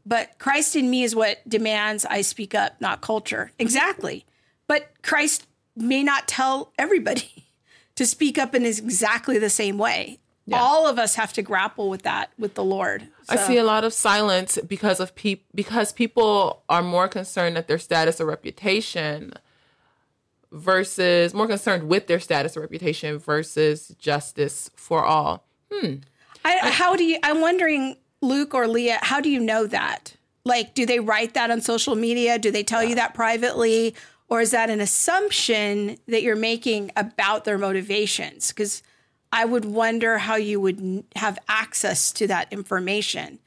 but Christ in me is what demands I speak up, not culture. Exactly. But Christ may not tell everybody to speak up in exactly the same way. All of us have to grapple with that with the Lord. I see a lot of silence because of peop because people are more concerned at their status or reputation versus more concerned with their status or reputation versus justice for all. Hmm. I, how do you? I'm wondering, Luke or Leah, how do you know that? Like, do they write that on social media? Do they tell you that privately, or is that an assumption that you're making about their motivations? Because I would wonder how you would have access to that information.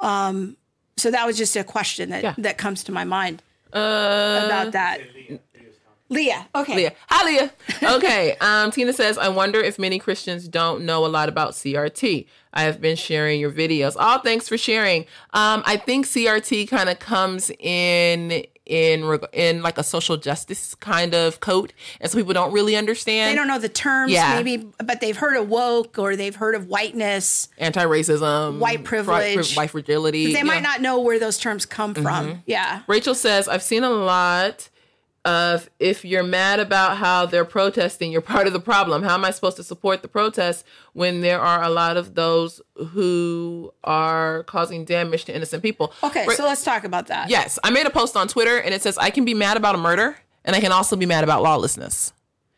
Um, so that was just a question that Yeah. that comes to my mind Uh, about that. Leah, okay. Leah. Hi, Leah. Okay. Um, Tina says, I wonder if many Christians don't know a lot about CRT. I have been sharing your videos. Oh, thanks for sharing. Um, I think CRT kind of comes in in reg- in like a social justice kind of coat, and so people don't really understand They don't know the terms, Yeah. maybe, but they've heard of woke or they've heard of whiteness. anti-racism, White privilege. white fragility. They might know. not know where those terms come from. Mm-hmm. Yeah. Rachel says, I've seen a lot of if you're mad about how they're protesting, you're part of the problem. How am I supposed to support the protests when there are a lot of those who are causing damage to innocent people? Okay, Ra- so let's talk about that. yes, I made a post on Twitter and it says, I can be mad about a murder and I can also be mad about lawlessness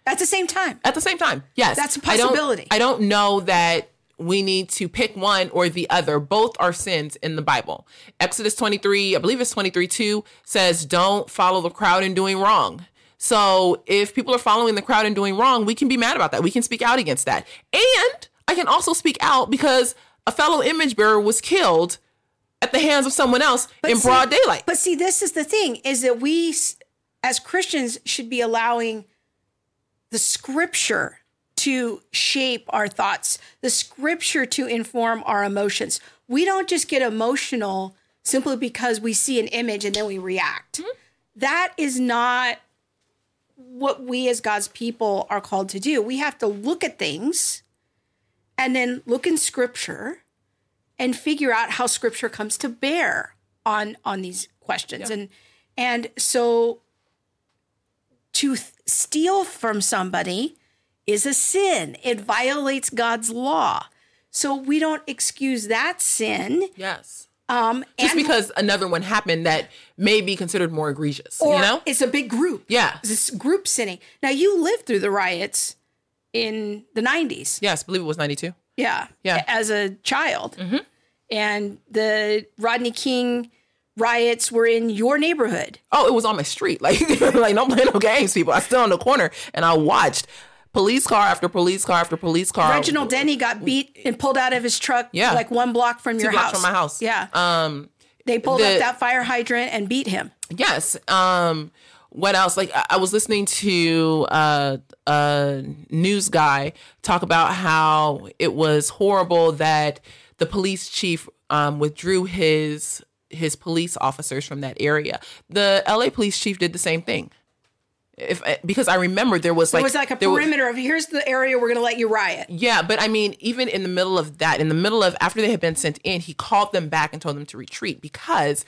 At the same time. at the same time. Yes. That's a I don't- possibility. I don't, know that we need to pick one or the other. Both are sins in the Bible. Exodus 23, I believe it's 23 2, says, Don't follow the crowd in doing wrong. So if people are following the crowd and doing wrong, we can be mad about that. We can speak out against that. And I can also speak out because a fellow image bearer was killed at the hands of someone else in see- broad daylight. But see, this is the thing is that we as Christians should be allowing the scripture to shape our thoughts, the scripture to inform our emotions. We don't just get emotional simply because we see an image and then we react. Hmm? That is not what we as God's people are called to do. We have to look at things and then look in scripture and figure out how scripture comes to bear on on these questions and and so to th- steal from somebody is a sin it violates god's law so we don't excuse that sin Yes. um Just because another one happened that may be considered more egregious. you know? it's a big group Yeah. this group sinning now you lived through the riots in the 90s Yes, I believe it was 92. Yeah. Yeah. As a child. And the Rodney King riots were in your neighborhood. Oh, it was on my street. Like, like don't play no games, people. I stood on the corner and I watched police car after police car after police car. Reginald Denny got beat and pulled out of his truck Yeah. like one block from your blocks house. from my house. Yeah. Um, they pulled the- up that fire hydrant and beat him. Yes. Um what else? Like I, I was listening to uh, a news guy talk about how it was horrible that the police chief um, withdrew his his police officers from that area. The LA police chief did the same thing. If eh, because I remember there was like it was like a there was- perimeter of here's the area we're going to let you riot. yeah, but I mean, even in the middle of that, in the middle of after they had been sent in, he called them back and told them to retreat because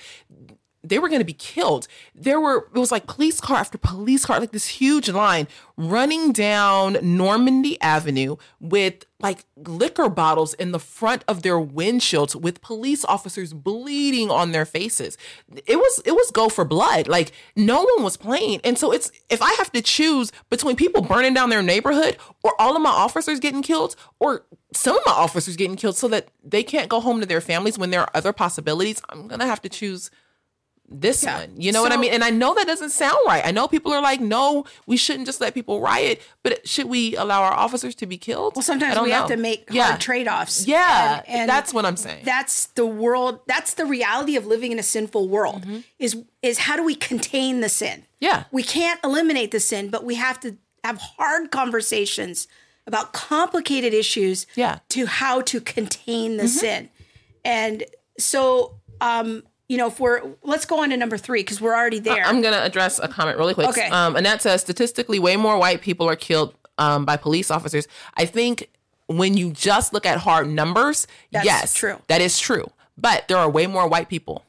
they were going to be killed. There were it was like police car after police car, like this huge line running down Normandie Avenue with like liquor bottles in the front of their windshields with police officers bleeding on their faces. It was it was go for blood. Like no one was playing. And so it's if I have to choose between people burning down their neighborhood or all of my officers getting killed or some of my officers getting killed so that they can't go home to their families when there are other possibilities, I'm going to have to choose this Yeah. one. You know what I mean? And I know that doesn't sound right. I know people are like, no, we shouldn't just let people riot, but should we allow our officers to be killed? Well, sometimes we have to make yeah. hard trade offs. Yeah, And, and that's what I'm saying. that's the world that's the reality of living in a sinful world is is how do we contain the sin Mm-hmm. Yeah. we can't eliminate the sin but we have to have hard conversations about complicated issues Yeah. Mm-hmm. to how to contain the sin and so um you know if we're let's go on to number three because we're already there I'm going to address a comment really quick. Okay. Um, Annette says statistically, way more white people are killed um, by police officers. I think when you just look at hard numbers, That's yes, true. That is true. But there are way more white people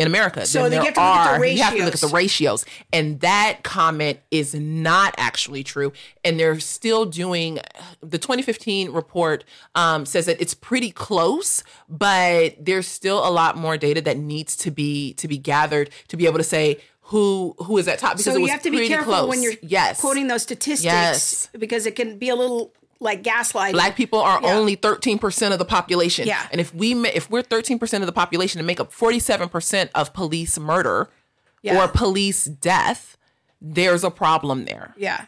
in America So than they there get to look at the are. You have to look at the ratios. and that comment is not actually true. And they're still doing. The 2015 report um, says that it's pretty close, but there's still a lot more data that needs to be to be gathered to be able to say who who is at top because so it was you have to be careful close. when you're yes quoting those statistics Yes. because it can be a little like gaslighting Black people are Yeah. only 13% of the population. Yeah. And if we if we're 13% of the population and make up 47% of police murder Yeah. or police death, there's a problem there. Yeah.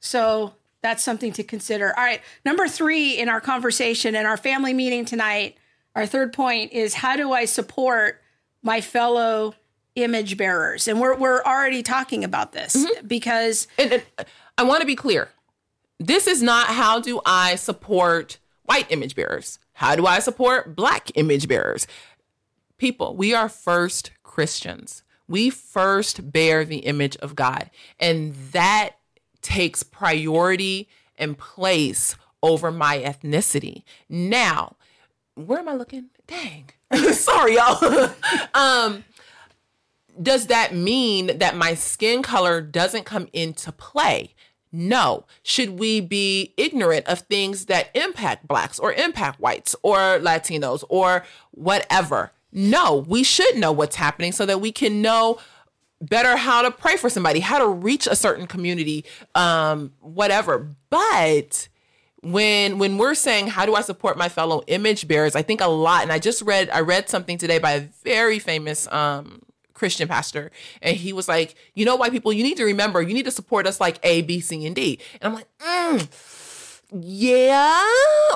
So that's something to consider. All right. Number three in our conversation and our family meeting tonight, our third point is how do I support my fellow image bearers? And we're, we're already talking about this Mm-hmm. because And, and I want to be clear. This is not how do I support white image bearers? How do I support black image bearers? People, we are first Christians. We first bear the image of God. And that takes priority and place over my ethnicity. Now, where am I looking? Dang. Sorry, y'all. um, does that mean that my skin color doesn't come into play? No. Should we be ignorant of things that impact blacks or impact whites or Latinos or whatever? No, we should know what's happening so that we can know better how to pray for somebody, how to reach a certain community, um, whatever. But when when we're saying how do I support my fellow image bearers, I think a lot, and I just read I read something today by a very famous um Christian pastor, and he was like, you know, white people, you need to remember, you need to support us like A, B, C, and D. And I'm like, mm, yeah,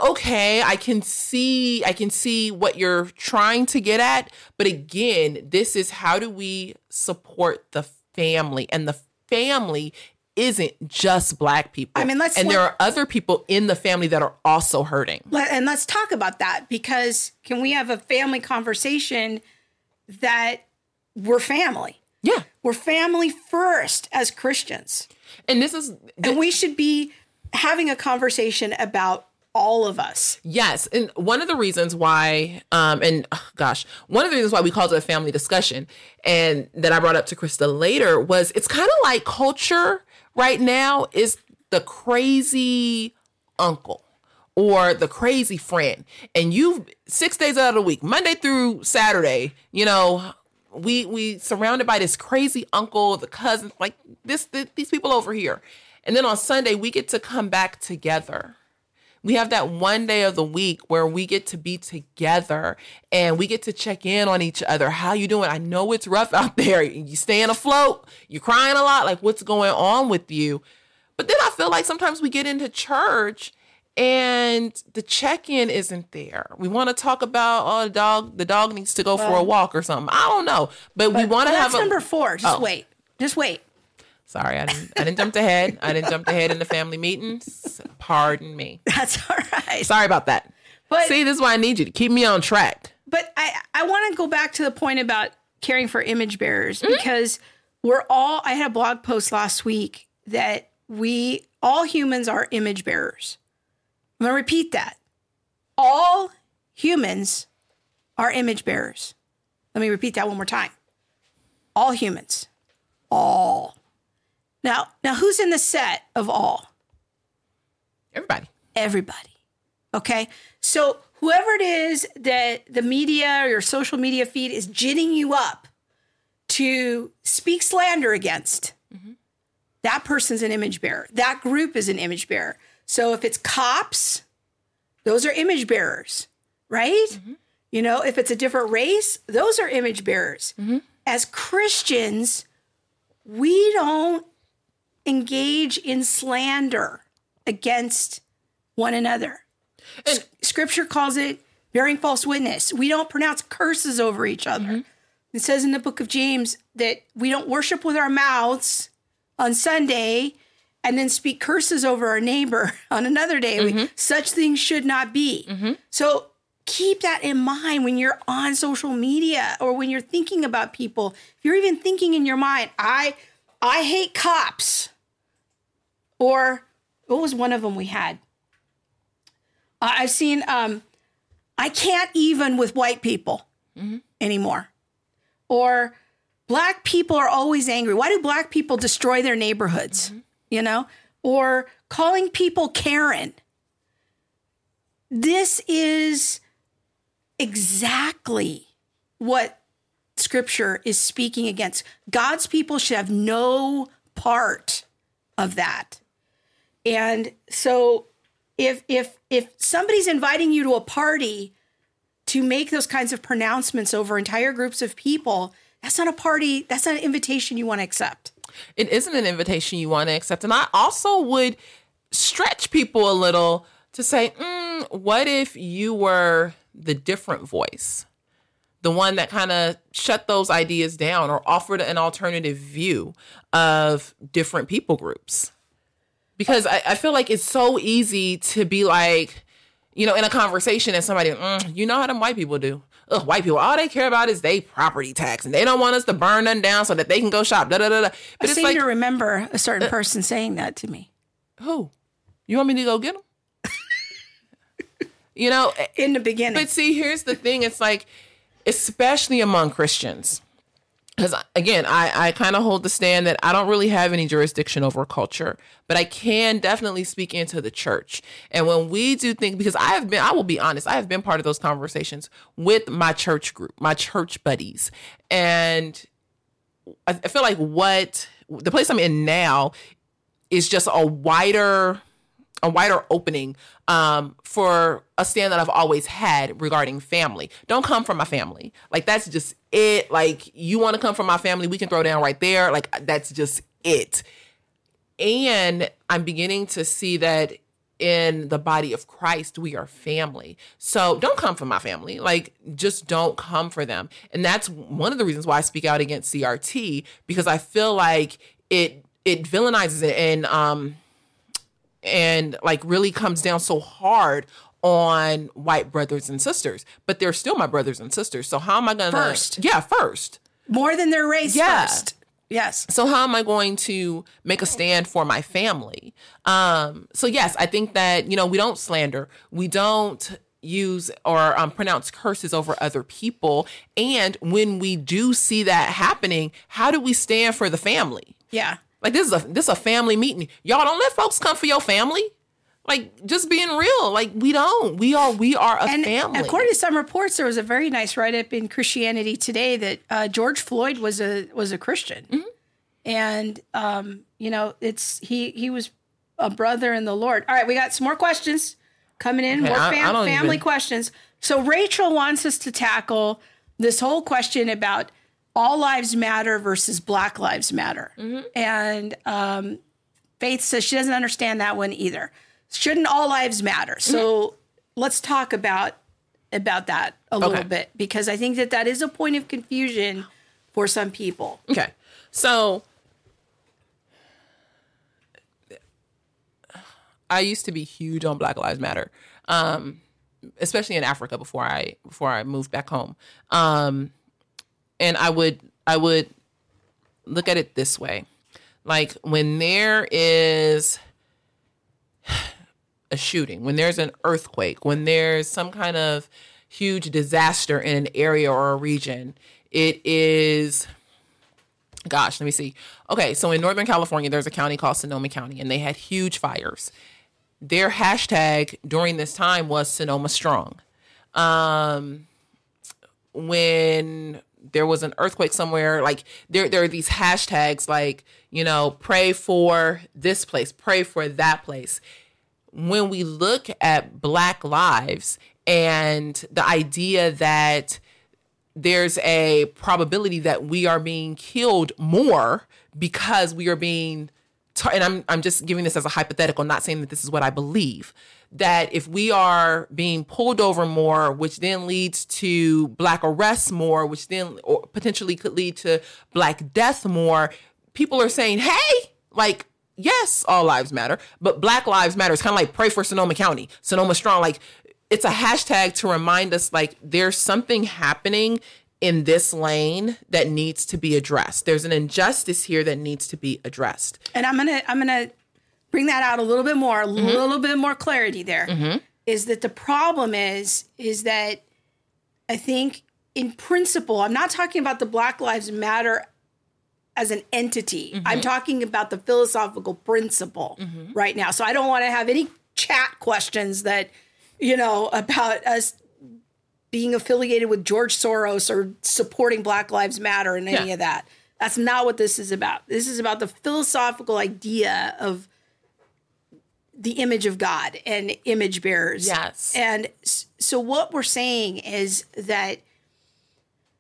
okay, I can see, I can see what you're trying to get at, but again, this is how do we support the family, and the family isn't just black people. I mean, let's and there are other people in the family that are also hurting. Let, and let's talk about that because can we have a family conversation that we're family? Yeah, We're family first as Christians. and this is And we should be having a conversation about all of us. Yes, and one of the reasons why, um, and oh, gosh, one of the reasons why we called it a family discussion, and that I brought up to Krista later was it's kind of like culture right now is the crazy uncle or the crazy friend, and you six days out of the week, Monday through Saturday, you know. We we surrounded by this crazy uncle, the cousins, like this, th- these people over here, and then on Sunday we get to come back together we have that one day of the week where we get to be together and we get to check in on each other. How you doing? I know it's rough out there. You staying afloat. You're crying a lot. Like what's going on with you? But then I feel like sometimes we get into church and the check-in isn't there. We want to talk about oh the dog the dog needs to go for a walk or something. I don't know. But, we want to have a number four. Just Oh. wait. Just wait. Sorry, I didn't I didn't jump ahead. I didn't jump ahead in the family meetings. Pardon me. That's all right. Sorry about that. But See, this is why I need you to keep me on track. but I I want to go back to the point about caring for image bearers Mm-hmm. because we're all. I had a blog post last week that we all humans are image bearers. I'm gonna repeat that. All humans are image bearers. Let me repeat that one more time. All humans. All. Now, now who's in the set of all? Everybody. everybody. Okay. So whoever it is that the media or your social media feed is ginning you up to speak slander against, mm-hmm. that person's an image bearer. That group is an image bearer. So if it's cops, those are image bearers, right? Mm-hmm. You know, if it's a different race, those are image bearers. Mm-hmm. As Christians, we don't engage in slander against one another. S- Scripture calls it bearing false witness. We don't pronounce curses over each other. Mm-hmm. It says in the book of James that we don't worship with our mouths on Sunday and then speak curses over our neighbor on another day. We- such things should not be. So keep that in mind when you're on social media or when you're thinking about people. If you're even thinking in your mind, I I hate cops. Or what was one of them we had? Uh, I've seen um I can't even with white people anymore. Or black people are always angry. Why do black people destroy their neighborhoods? You know? Or calling people Karen. This is exactly what scripture is speaking against. God's people should have no part of that. And so if if if somebody's inviting you to a party to make those kinds of pronouncements over entire groups of people, that's not a party, that's not an invitation you want to accept. It isn't an invitation you want to accept. And I also would stretch people a little to say, mm, what if you were the different voice? The one that kind of shut those ideas down or offered an alternative view of different people groups. Because I, I feel like it's so easy to be like, you know, in a conversation and somebody, mm, you know how them white people do. Ugh, white people, all they care about is they property tax, and they don't want us to burn them down so that they can go shop. Da da da da. But I it's seem like, to remember a certain uh, person saying that to me who? You want me to go get them? you know, in the beginning. but see, here's the thing. It's like, especially among Christians, because again, I, I kind of hold the stand that I don't really have any jurisdiction over culture, but I can definitely speak into the church. And when we do things, because I have been, I will be honest, I have been part of those conversations with my church group, my church buddies. And I, I feel like what the place I'm in now is just a wider a wider opening um, for a stand that I've always had regarding family. Don't come from my family. Like that's just it. Like you want to come from my family, we can throw down right there. Like that's just it. And I'm beginning to see that in the body of Christ, we are family. So don't come for my family. Like, just don't come for them. And that's one of the reasons why I speak out against CRT because I feel like it it villainizes it and um and like really comes down so hard on white brothers and sisters. But they're still my brothers and sisters. So how am I gonna First. Yeah, first. More than their race Yeah. first. Yes. So how am I going to make a stand for my family? Um, so yes, I think that you know we don't slander, we don't use or um, pronounce curses over other people, and when we do see that happening, how do we stand for the family? Yeah. Like this is a this is a family meeting. Y'all don't let folks come for your family. Like just being real. Like we don't. We are we are a And family. according to some reports, there was a very nice write up in Christianity Today that uh, George Floyd was a was a Christian, Mm-hmm. and um, you know it's he he was a brother in the Lord. All right, we got some more questions coming in. Okay, more fam- family even- questions. So Rachel wants us to tackle this whole question about all lives matter versus Black Lives Matter, Mm-hmm. and um, Faith says she doesn't understand that one either. Shouldn't all lives matter? So let's talk about about that a little bit because I think that that is a point of confusion for some people. Okay. So I used to be huge on Black Lives Matter. Um especially in Africa before I before I moved back home. Um and I would I would look at it this way. Like when there is a shooting, when there's an earthquake, when there's some kind of huge disaster in an area or a region, it is gosh, let me see. Okay, so in Northern California, there's a county called Sonoma County, and they had huge fires. Their hashtag during this time was Sonoma Strong. Um, when there was an earthquake somewhere, like there, there are these hashtags like, you know, pray for this place, pray for that place. When we look at Black lives and the idea that there's a probability that we are being killed more because we are being tar- and I'm I'm just giving this as a hypothetical not saying that this is what I believe that if we are being pulled over more which then leads to black arrests more which then or potentially could lead to black death more people are saying hey like yes all lives matter but black lives matter it's kind of like pray for Sonoma County Sonoma strong like it's a hashtag to remind us like there's something happening in this lane that needs to be addressed. There's an injustice here that needs to be addressed. And I'm gonna I'm gonna bring that out a little bit more, a Mm-hmm. little bit more clarity there. Is that the problem is is that I think in principle, I'm not talking about the Black Lives Matter as an entity. Mm-hmm. I'm talking about the philosophical principle right now. So I don't want to have any chat questions that, you know, about us being affiliated with George Soros or supporting Black Lives Matter and any Yeah. of that. That's not what this is about. This is about the philosophical idea of the image of God and image bearers. Yes. And so what we're saying is that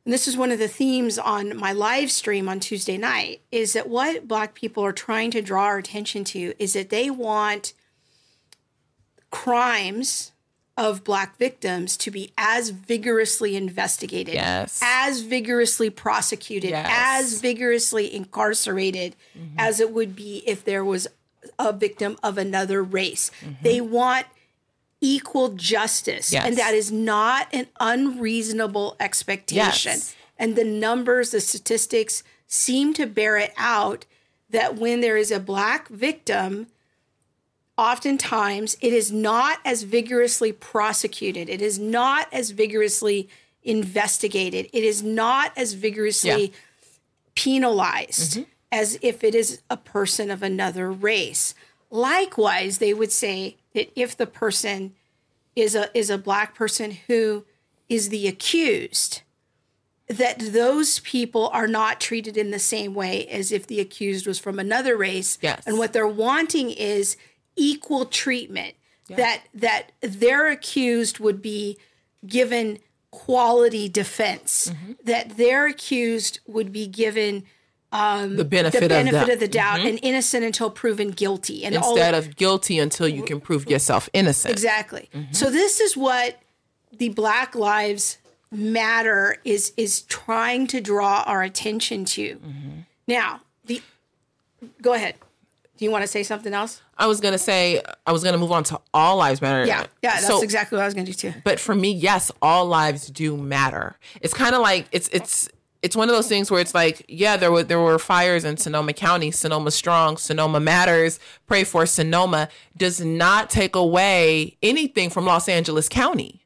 and this is one of the themes on my live stream on Tuesday night is that what black people are trying to draw our attention to is that they want crimes of black victims to be as vigorously investigated, Yes. as vigorously prosecuted, Yes. as vigorously incarcerated mm-hmm. as it would be if there was a victim of another race. Mm-hmm. They want equal justice. Yes. And that is not an unreasonable expectation. Yes. And the numbers, the statistics seem to bear it out that when there is a black victim, oftentimes it is not as vigorously prosecuted, it is not as vigorously investigated, it is not as vigorously Yeah. penalized mm-hmm. As if it is a person of another race. Likewise, they would say that if the person is a is a black person who is the accused, that those people are not treated in the same way as if the accused was from another race. Yes. And what they're wanting is equal treatment. That that their accused would be given quality defense. Mm-hmm. That their accused would be given the benefit, the benefit of, the, of the doubt and innocent until proven guilty. And instead of guilty until you can prove yourself innocent. Exactly. Mm-hmm. So this is what the Black Lives Matter is is trying to draw our attention to. Mm-hmm. Now, the go ahead. Do you want to say something else? I was gonna say I was gonna move on to all lives matter. Yeah, yeah, that's So- exactly what I was going to do too. but for me yes all lives do matter it's kind of like it's it's it's one of those things where it's like, yeah, there were there were fires in Sonoma County, Sonoma strong, Sonoma matters. Pray for Sonoma does not take away anything from Los Angeles County.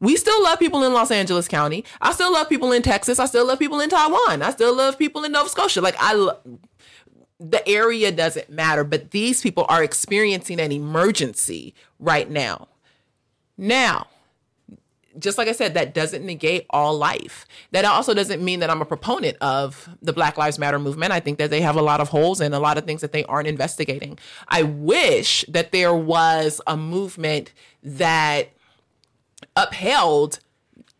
We still love people in Los Angeles County. I still love people in Texas. I still love people in Taiwan. I still love people in Nova Scotia. Like I lo- the area doesn't matter, but these people are experiencing an emergency right now. Now, just like I said, that doesn't negate all life. That also doesn't mean that I'm a proponent of the Black Lives Matter movement. I think that they have a lot of holes and a lot of things that they aren't investigating. I wish that there was a movement that upheld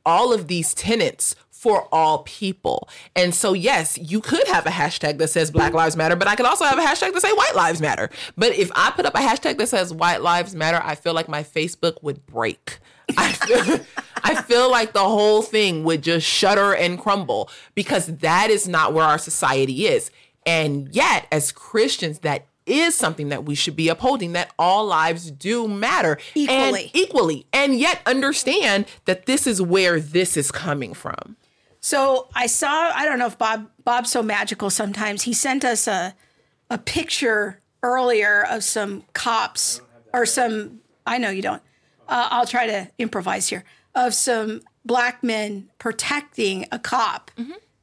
all of these tenets for all people. And so, yes, you could have a hashtag that says Black Lives Matter, but I could also have a hashtag that say White Lives Matter. But if I put up a hashtag that says White Lives Matter, I feel like my Facebook would break. I feel, I feel like the whole thing would just shudder and crumble because that is not where our society is. And yet, as Christians, that is something that we should be upholding that all lives do matter Equally. and equally and yet understand that this is where this is coming from So I saw. I don't know if Bob Bob's so magical. Sometimes he sent us a a picture earlier of some cops or some. I know you don't. Uh, I'll try to improvise here of some black men protecting a cop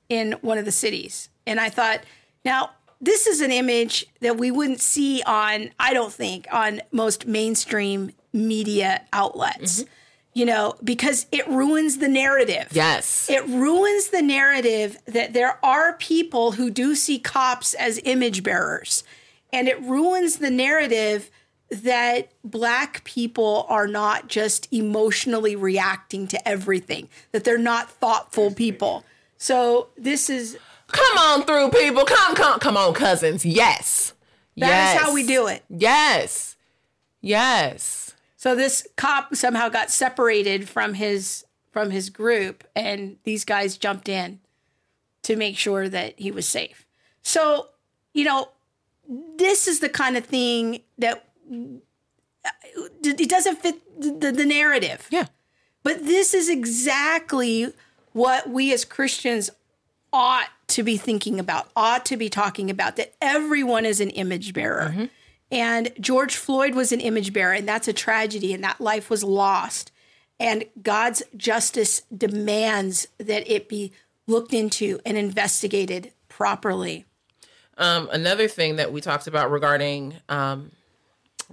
in one of the cities, and I thought, now this is an image that we wouldn't see on. I don't think on most mainstream media outlets. You know, because it ruins the narrative yes it ruins the narrative that there are people who do see cops as image bearers. And it ruins the narrative that black people are not just emotionally reacting to everything, that they're not thoughtful people. So this is come on through people come come come on cousins yes that is yes. how we do it. yes yes So this cop somehow got separated from his from his group and these guys jumped in to make sure that he was safe. So, you know, this is the kind of thing that uh, it doesn't fit the, the narrative. yeah But this is exactly what we as Christians ought to be thinking about, ought to be talking about that everyone is an image bearer. Mm-hmm. And George Floyd was an image bearer, and that's a tragedy, and that life was lost. And God's justice demands that it be looked into and investigated properly. um another thing that we talked about regarding um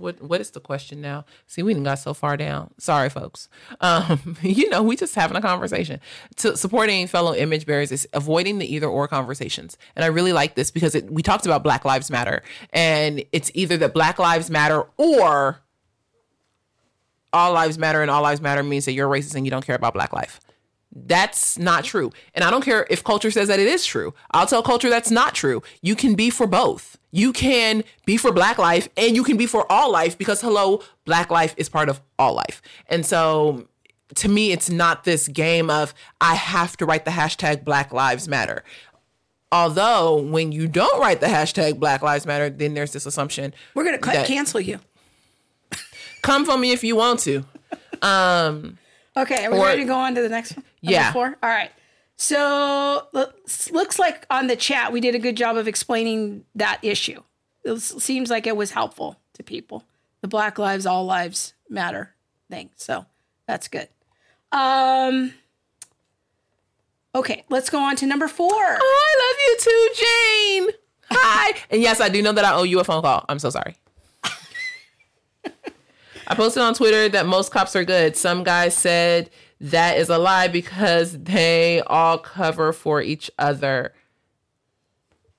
what what is the question now? See, we didn't got so far down. Sorry, folks. Um, you know, we just having a conversation. To supporting fellow image bearers is avoiding the either or conversations. And I really like this because it, we talked about Black Lives Matter, and it's either that Black Lives Matter or all lives matter, and all lives matter means that you're racist and you don't care about Black life. That's not true. And I don't care if culture says that it is true. I'll tell culture that's not true. You can be for both. You can be for black life and you can be for all life because hello, black life is part of all life. And so to me, it's not this game of I have to write the hashtag Black Lives Matter. Although when you don't write the hashtag Black Lives Matter, then there's this assumption We're going to cancel you. come for me if you want to. Um, Okay, are we Or- ready to go on to the next one? Number Yeah. Four? All right. So looks- like on the chat we did a good job of explaining that issue. It was- seems like it was helpful to people. The Black Lives, All Lives Matter thing. So that's good. Um. Okay, let's go on to number four. I love you too, Jane. Hi. And yes, I do know that I owe you a phone call. I'm so sorry. I posted on Twitter that most cops are good. Some guy said that is a lie because they all cover for each other.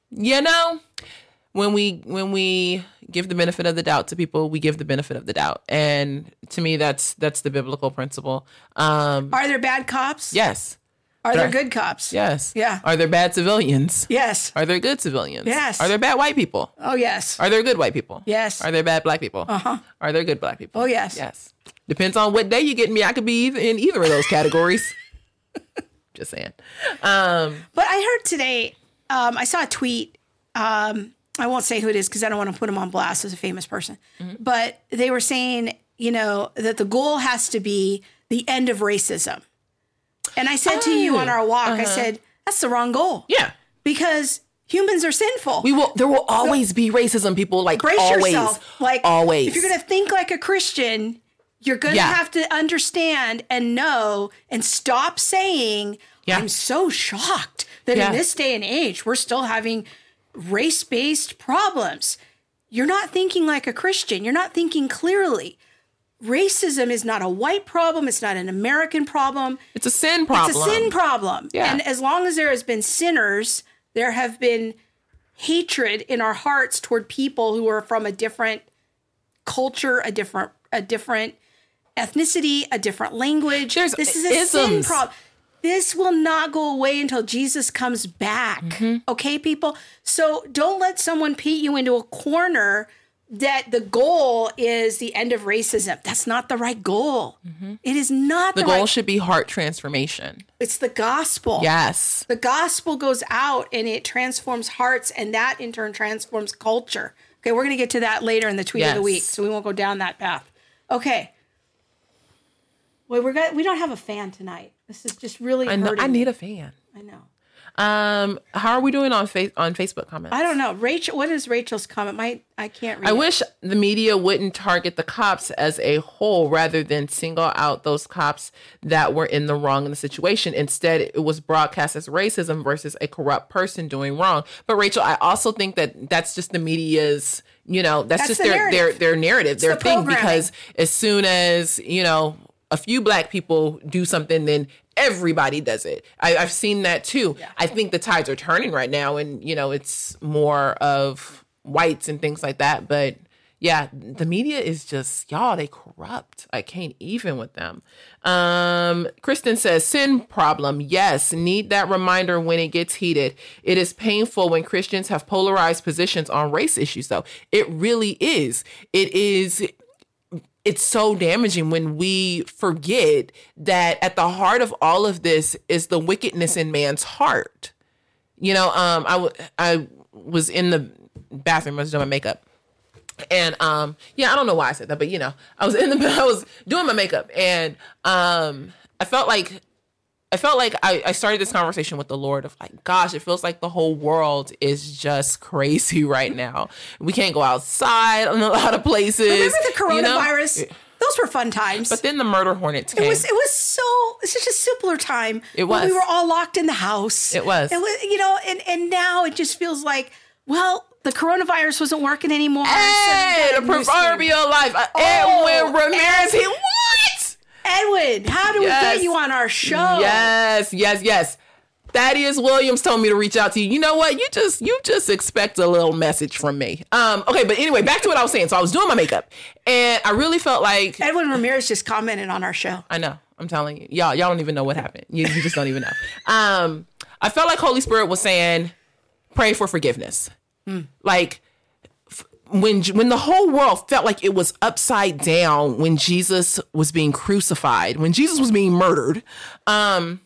You know, when we when we give the benefit of the doubt to people, we give the benefit of the doubt. And to me that's that's the biblical principle. Um Are there bad cops? yes. Are there good cops? Yes. Yeah. Are there bad civilians? Yes. Are there good civilians? Yes. Are there bad white people? Oh yes. Are there good white people? Yes. Are there bad black people? Uh-huh. Are there good black people? Oh yes. Yes. Depends on what day you get me. I could be in either of those categories. Just saying. Um, But I heard today, um, I saw a tweet. Um, I won't say who it is because I don't want to put him on blast as a famous person. But they were saying, you know, that the goal has to be the end of racism. And I said to you on oh. our walk, I uh-huh. said, That's the wrong goal. Yeah. Because humans are sinful. We will there will always be racism, people like Brace always. yourself. Like always. If you're gonna think like a Christian, you're gonna Yeah. have to understand and know and stop saying, Yeah. I'm so shocked that Yeah. in this day and age we're still having race-based problems. You're not thinking like a Christian. You're not thinking clearly. Racism is not a white problem. It's not an American problem. it's a sin problem. It's a sin problem. Yeah. And as long as there has been sinners, there have been hatred in our hearts toward people who are from a different culture, a different a different ethnicity, a different language. There's this is a sin problem. This will not go away until Jesus comes back. Mm-hmm. Okay, people? So don't let someone paint you into a corner that the goal is the end of racism. That's not the right goal. It is not Mm-hmm. the the, goal right should be heart transformation. it's the gospel. Yes. The gospel goes out and it transforms hearts, and that in turn transforms culture. Okay, we're going to get to that later in the tweet of the week, so we won't go down that path. Okay. Well, we're got, we don't have a fan tonight. This is just really I know I need a fan. I know. Um, how are we doing on face on Facebook comments? I don't know. Rachel, what is Rachel's comment? My I can't read. I it. wish the media wouldn't target the cops as a whole rather than single out those cops that were in the wrong in the situation. Instead, it was broadcast as racism versus a corrupt person doing wrong. But Rachel, I also think that that's just the media's, you know, that's, That's just the their narrative. their their narrative, their the thing because as soon as, you know, a few black people do something, then everybody does it. I, I've seen that too. I think the tides are turning right now, and you know, it's more of whites and things like that. But yeah, the media is just y'all. They corrupt. I can't even with them. Um, Kristen says sin problem. Yes, need that reminder when it gets heated. It is painful when Christians have polarized positions on race issues. Though it really is. It is it's so damaging when we forget that at the heart of all of this is the wickedness in man's heart. You know, um, I, w- I was in the bathroom, I was doing my makeup. And um, yeah, I don't know why I said that, but you know, I was in the I was doing my makeup and um I felt like I felt like I, I started this conversation with the Lord of like, gosh, it feels like the whole world is just crazy right now. We can't go outside in a lot of places. Remember the you know? coronavirus? Those were fun times. But then the murder hornets came. It was it was so it's such a simpler time. It was. we were all locked in the house. It was. It was you know, and and now it just feels like well, the coronavirus wasn't working anymore. hey, the proverbial life. Uh, Oh, Edwin Ramirez. Ed- He what? Edwin, how do we get you on our show? Yes, yes, yes. Thaddeus Williams told me to reach out to you. You know what? You just you just expect a little message from me. Um, okay, but anyway, back to what I was saying. So I was doing my makeup, and I really felt like Edwin Ramirez just commented on our show. I know. I'm telling you, y'all, y'all don't even know what happened. You, you just don't even know. Um, I felt like Holy Spirit was saying, pray for forgiveness. Like f- when when the whole world felt like it was upside down when Jesus was being crucified, when Jesus was being murdered. Um,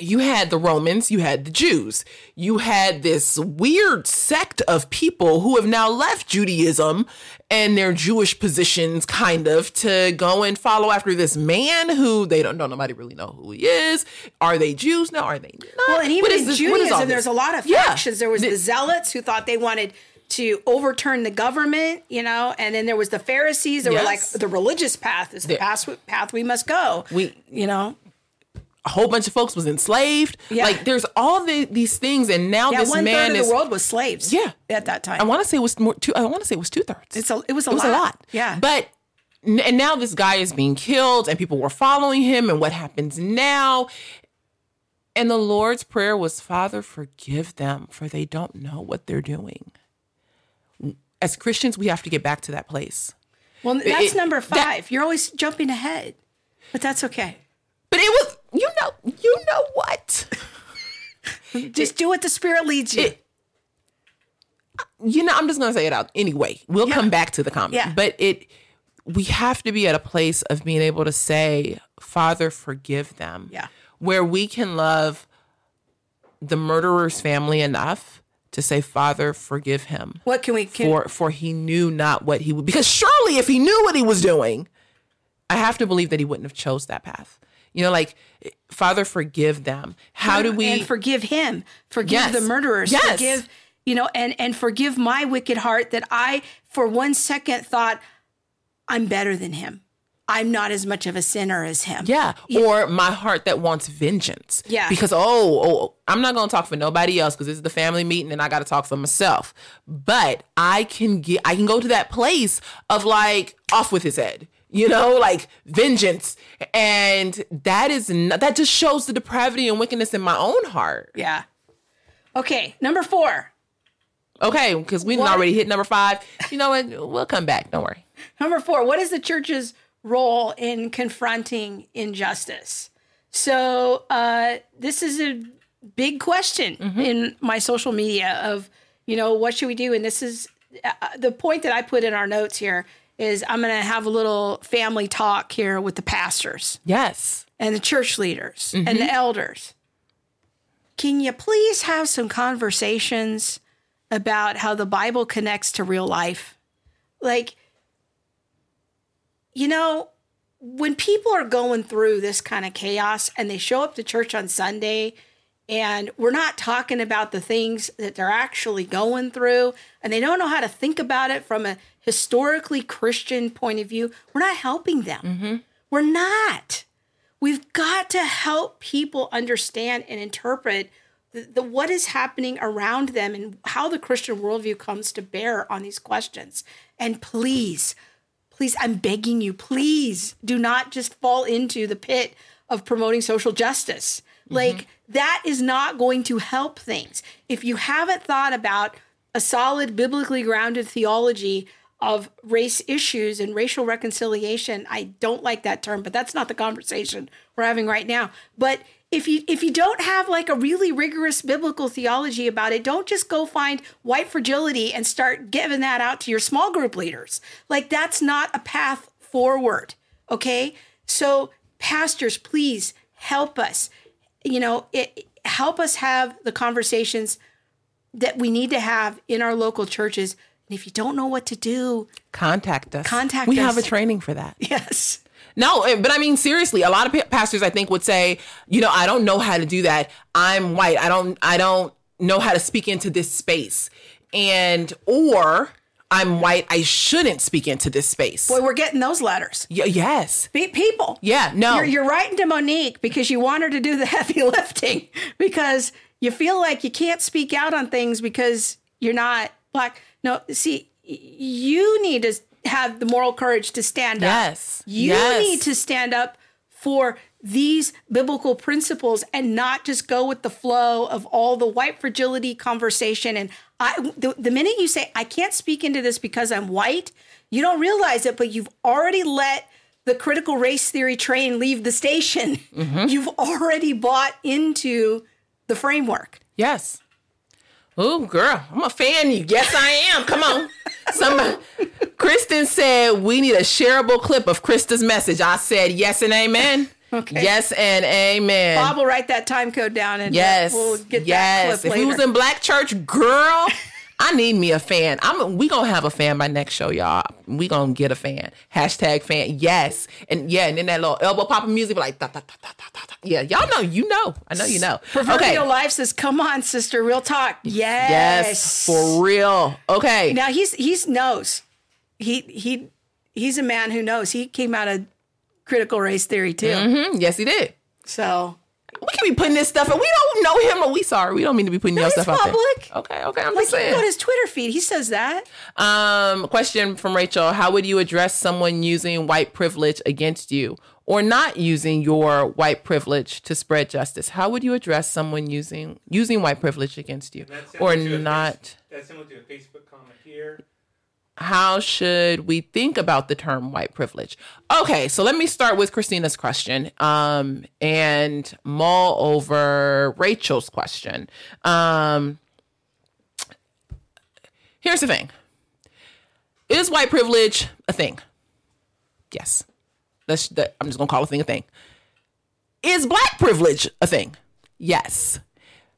you had the Romans, you had the Jews, you had this weird sect of people who have now left Judaism and their Jewish positions, kind of, to go and follow after this man who they don't know. Nobody really know who he is. Are they Jews? No, are they not? Well, and even What is in this- what is all Judaism, there's a lot of Yeah. factions. There was the Zealots who thought they wanted to overturn the government, you know, and then there was the Pharisees that were like the religious path is the Yeah. path, path we must go. We- you know, a whole bunch of folks was enslaved. Yeah. Like there's all the, these things, and now yeah, this one man third of the world was slaves. Yeah. at that time. I want to say it was more. Two, I want to say it was two thirds. It's a- it was a it was a lot. lot. Yeah. but and now this guy is being killed, and people were following him, and what happens now? And the Lord's prayer was, Father, forgive them, for they don't know what they're doing. As Christians, we have to get back to that place. well, that's it- number that- five. You're always jumping ahead, but that's okay. But it was, you know, you know what? Just do what the Spirit leads you. it- you know, I'm just gonna say it out anyway. We'll Yeah. come back to the comment, Yeah. but it we have to be at a place of being able to say, Father, forgive them. Yeah. Where we can love the murderer's family enough to say, Father, forgive him. what can we? Can, For for he knew not what he would because surely if he knew what he was doing, I have to believe that he wouldn't have chose that path. You know, like Father, forgive them. How do we and forgive him forgive Yes. the murderers Yes. forgive you know and and forgive my wicked heart that i for one second thought i'm better than him i'm not as much of a sinner as him Yeah. Or my heart that wants vengeance. Yeah. Because, oh, oh I'm not going to talk for nobody else because this is the family meeting and I got to talk for myself. But I can get, I can go to that place of like off with his head, you know, like vengeance. And that is, not, that just shows the depravity and wickedness in my own heart. yeah okay number four Okay. Because we already hit number five. You know what? We'll come back. Don't worry. Number four, what is the church's role in confronting injustice? So, uh, this is a big question in my social media of, you know, what should we do? And this is uh, the point that I put in our notes here is I'm going to have a little family talk here with the pastors Yes. and the church leaders and the elders. Can you please have some conversations about how the Bible connects to real life? Like, you know, when people are going through this kind of chaos and they show up to church on Sunday and we're not talking about the things that they're actually going through and they don't know how to think about it from a historically Christian point of view, we're not helping them. Mm-hmm. We're not. We've got to help people understand and interpret the, the what is happening around them and how the Christian worldview comes to bear on these questions. And please, please, I'm begging you, please do not just fall into the pit of promoting social justice. Like, mm-hmm. that is not going to help things. If you haven't thought about a solid, biblically grounded theology of race issues and racial reconciliation, I don't like that term, but that's not the conversation we're having right now. But if you if you don't have like a really rigorous biblical theology about it, don't just go find white fragility and start giving that out to your small group leaders. Like that's not a path forward. Okay? So pastors, please help us. You know, it help us have the conversations that we need to have in our local churches. And if you don't know what to do, Contact us. Contact we us. have a training for that. yes. No, eh, but I mean seriously, a lot of pastors I think would say, you know, I don't know how to do that. I'm white. I don't I don't know how to speak into this space. And or I'm white, I shouldn't speak into this space. Boy, we're getting those letters. Y- yes. Be- people. Yeah, no. You're, you're writing to Monique because you want her to do the heavy lifting because you feel like you can't speak out on things because you're not black. No, see, you need to have the moral courage to stand Yes. up. You Yes. need to stand up for these biblical principles and not just go with the flow of all the white fragility conversation. And I, the, the minute you say, I can't speak into this because I'm white, you don't realize it, but you've already let the critical race theory train leave the station. Mm-hmm. You've already bought into the framework. Yes. Oh, girl, I'm a fan. You. Yes, I am. Come on. Some Kristen said we need a shareable clip of Krista's message. I said yes and amen. Okay. Yes and amen. Bob will write that time code down and uh, Yes. we'll get yes. that clip if we later. was in black church, girl, I need me a fan. I'm we gonna have a fan by next show, y'all. We gonna get a fan. Hashtag fan. Yes. And yeah, and then that little elbow popping music like da, da, da, da, da, da. Yeah, y'all know, you know. I know you know. Proverbial life says, "Come on, sister, real talk." Yes, Yes, for real. Okay. Now he's he's knows. He he he's a man who knows. He came out of critical race theory too. Mhm, Yes, he did. So We can be putting this stuff, and we don't know him, or we sorry. We don't mean to be putting your it's stuff out public. there. Okay, okay. I'm like just you can go to his Twitter feed. He says that. Um, question from Rachel: How would you address someone using white privilege against you, or not using your white privilege to spread justice? How would you address someone using using white privilege against you, or not? face- That's similar to a Facebook comment here. How should we think about the term white privilege? Okay, so let me start with Christina's question um, and mull over Rachel's question. Um, here's the thing Is white privilege a thing? Yes. That's, that, I'm just going to call a thing a thing. Is black privilege a thing? Yes.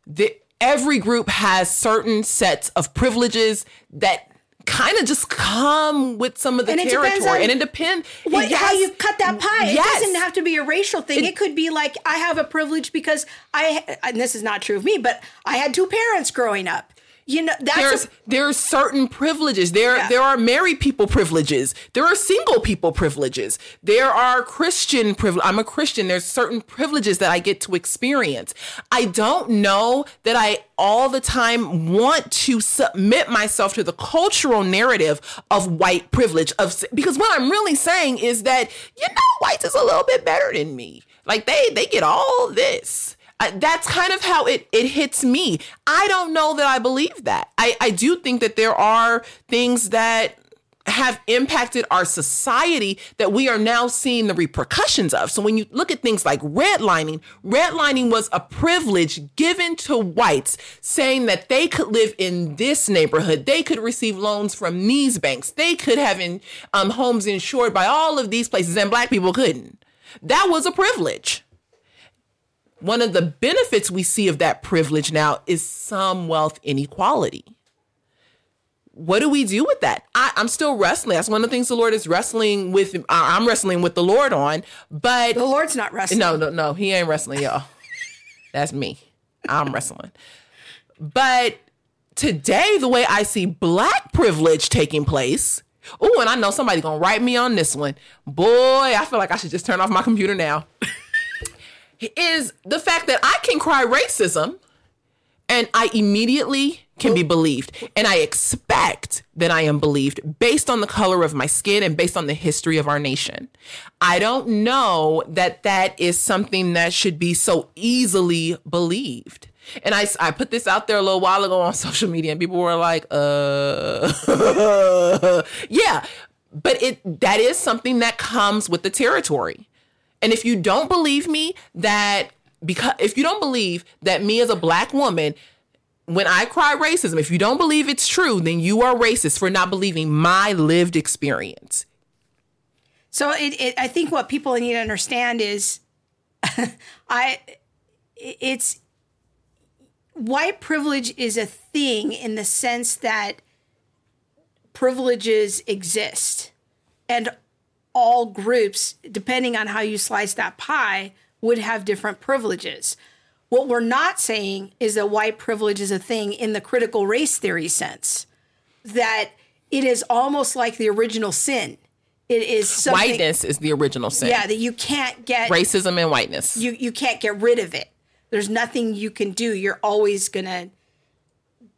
The, every group has certain sets of privileges that kind of just come with some of the And territory. And it depends what, how you cut that pie. Yes. It doesn't have to be a racial thing. It, could be like I have a privilege because I and this is not true of me, but I had two parents growing up. You know, that's there's a, there are certain privileges. There Yeah. there are married people privileges. There are single people privileges. There are Christian privilege. I'm a Christian. There's certain privileges that I get to experience. I don't know that I all the time want to submit myself to the cultural narrative of white privilege of because what I'm really saying is that you know whites is a little bit better than me. Like they they get all this. That's kind of how it it hits me. I don't know that I believe that. I I do think that there are things that have impacted our society that we are now seeing the repercussions of. So when you look at things like redlining, redlining was a privilege given to whites saying that they could live in this neighborhood, they could receive loans from these banks, they could have in, um, homes insured by all of these places, and black people couldn't. That was a privilege one of the benefits we see of that privilege now is some wealth inequality. What do we do with that? I, I'm still wrestling. That's one of the things the Lord is wrestling with. I- I'm wrestling with the Lord on, but the Lord's not wrestling. no, no, no, he ain't wrestling, y'all. That's me. I'm wrestling. But today, the way I see black privilege taking place, oh, and I know somebody gonna write me on this one. Boy, I feel like I should just turn off my computer now. is the fact that I can cry racism and I immediately can be believed. And I expect that I am believed based on the color of my skin and based on the history of our nation. I don't know that that is something that should be so easily believed. And I, I put this out there a little while ago on social media, and people were like, uh, yeah. But it that is something that comes with the territory. And if you don't believe me that because if you don't believe that me as a black woman when I cry racism, if you don't believe it's true, then you are racist for not believing my lived experience. So it, it I think what people need to understand is I it's white privilege is a thing in the sense that privileges exist and all groups depending on how you slice that pie would have different privileges. What we're not saying is that white privilege is a thing in the critical race theory sense that it is almost like the original sin. It is something, Whiteness is the original sin. yeah, that you can't get Racism and whiteness. you you can't get rid of it. There's nothing you can do. You're always gonna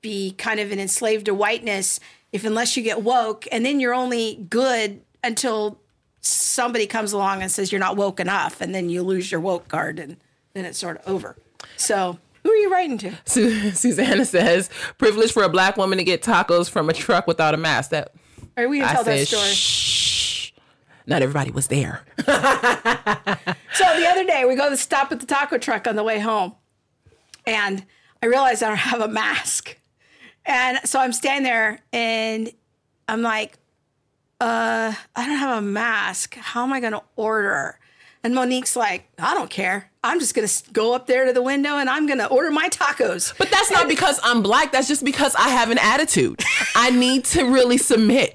be kind of an enslaved to whiteness if unless you get woke, and then you're only good until somebody comes along and says you're not woke enough, and then you lose your woke card, and then it's sort of over. So who are you writing to? Su- Susanna says, privilege for a black woman to get tacos from a truck without a mask. That Are we gonna I tell that said, story? shh. Not everybody was there. So the other day we go to stop at the taco truck on the way home, and I realize I don't have a mask, and so I'm standing there and I'm like, uh, I don't have a mask. How am I going to order? And Monique's like, I don't care. I'm just going to go up there to the window and I'm going to order my tacos. But that's not because I'm black. That's just because I have an attitude. I need to really submit.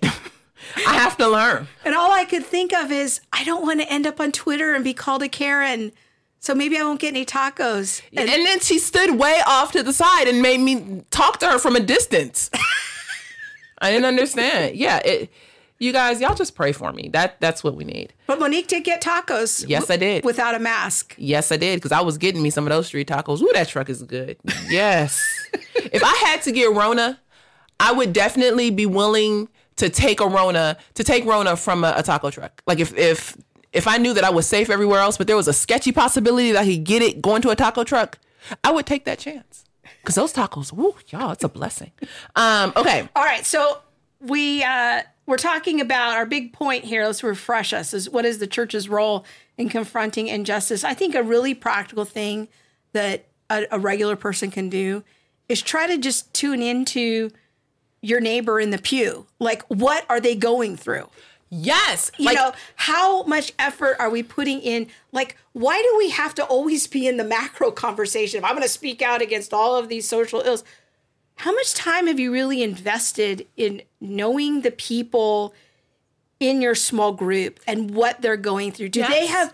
I have to learn. And all I could think of is, I don't want to end up on Twitter and be called a Karen. So maybe I won't get any tacos. And, then she stood way off to the side and made me talk to her from a distance. I didn't understand. Yeah, it. You guys, y'all just pray for me. That that's what we need. But Monique did get tacos. Yes, I did. Without a mask. Yes, I did because I was getting me some of those street tacos. Ooh, that truck is good. Yes. if I had to get Rona, I would definitely be willing to take a Rona to take Rona from a, a taco truck. Like if if if I knew that I was safe everywhere else, but there was a sketchy possibility that I could get it going to a taco truck, I would take that chance. Cause those tacos, woo, y'all, it's a blessing. Um, okay. All right, so we uh, we're talking about our big point here. Let's refresh us. Is what is the church's role in confronting injustice? I think a really practical thing that a, a regular person can do is try to just tune into your neighbor in the pew. Like, what are they going through? Yes. You like, know, how much effort are we putting in? Like, why do we have to always be in the macro conversation? If I'm going to speak out against all of these social ills, how much time have you really invested in knowing the people in your small group and what they're going through? Do they have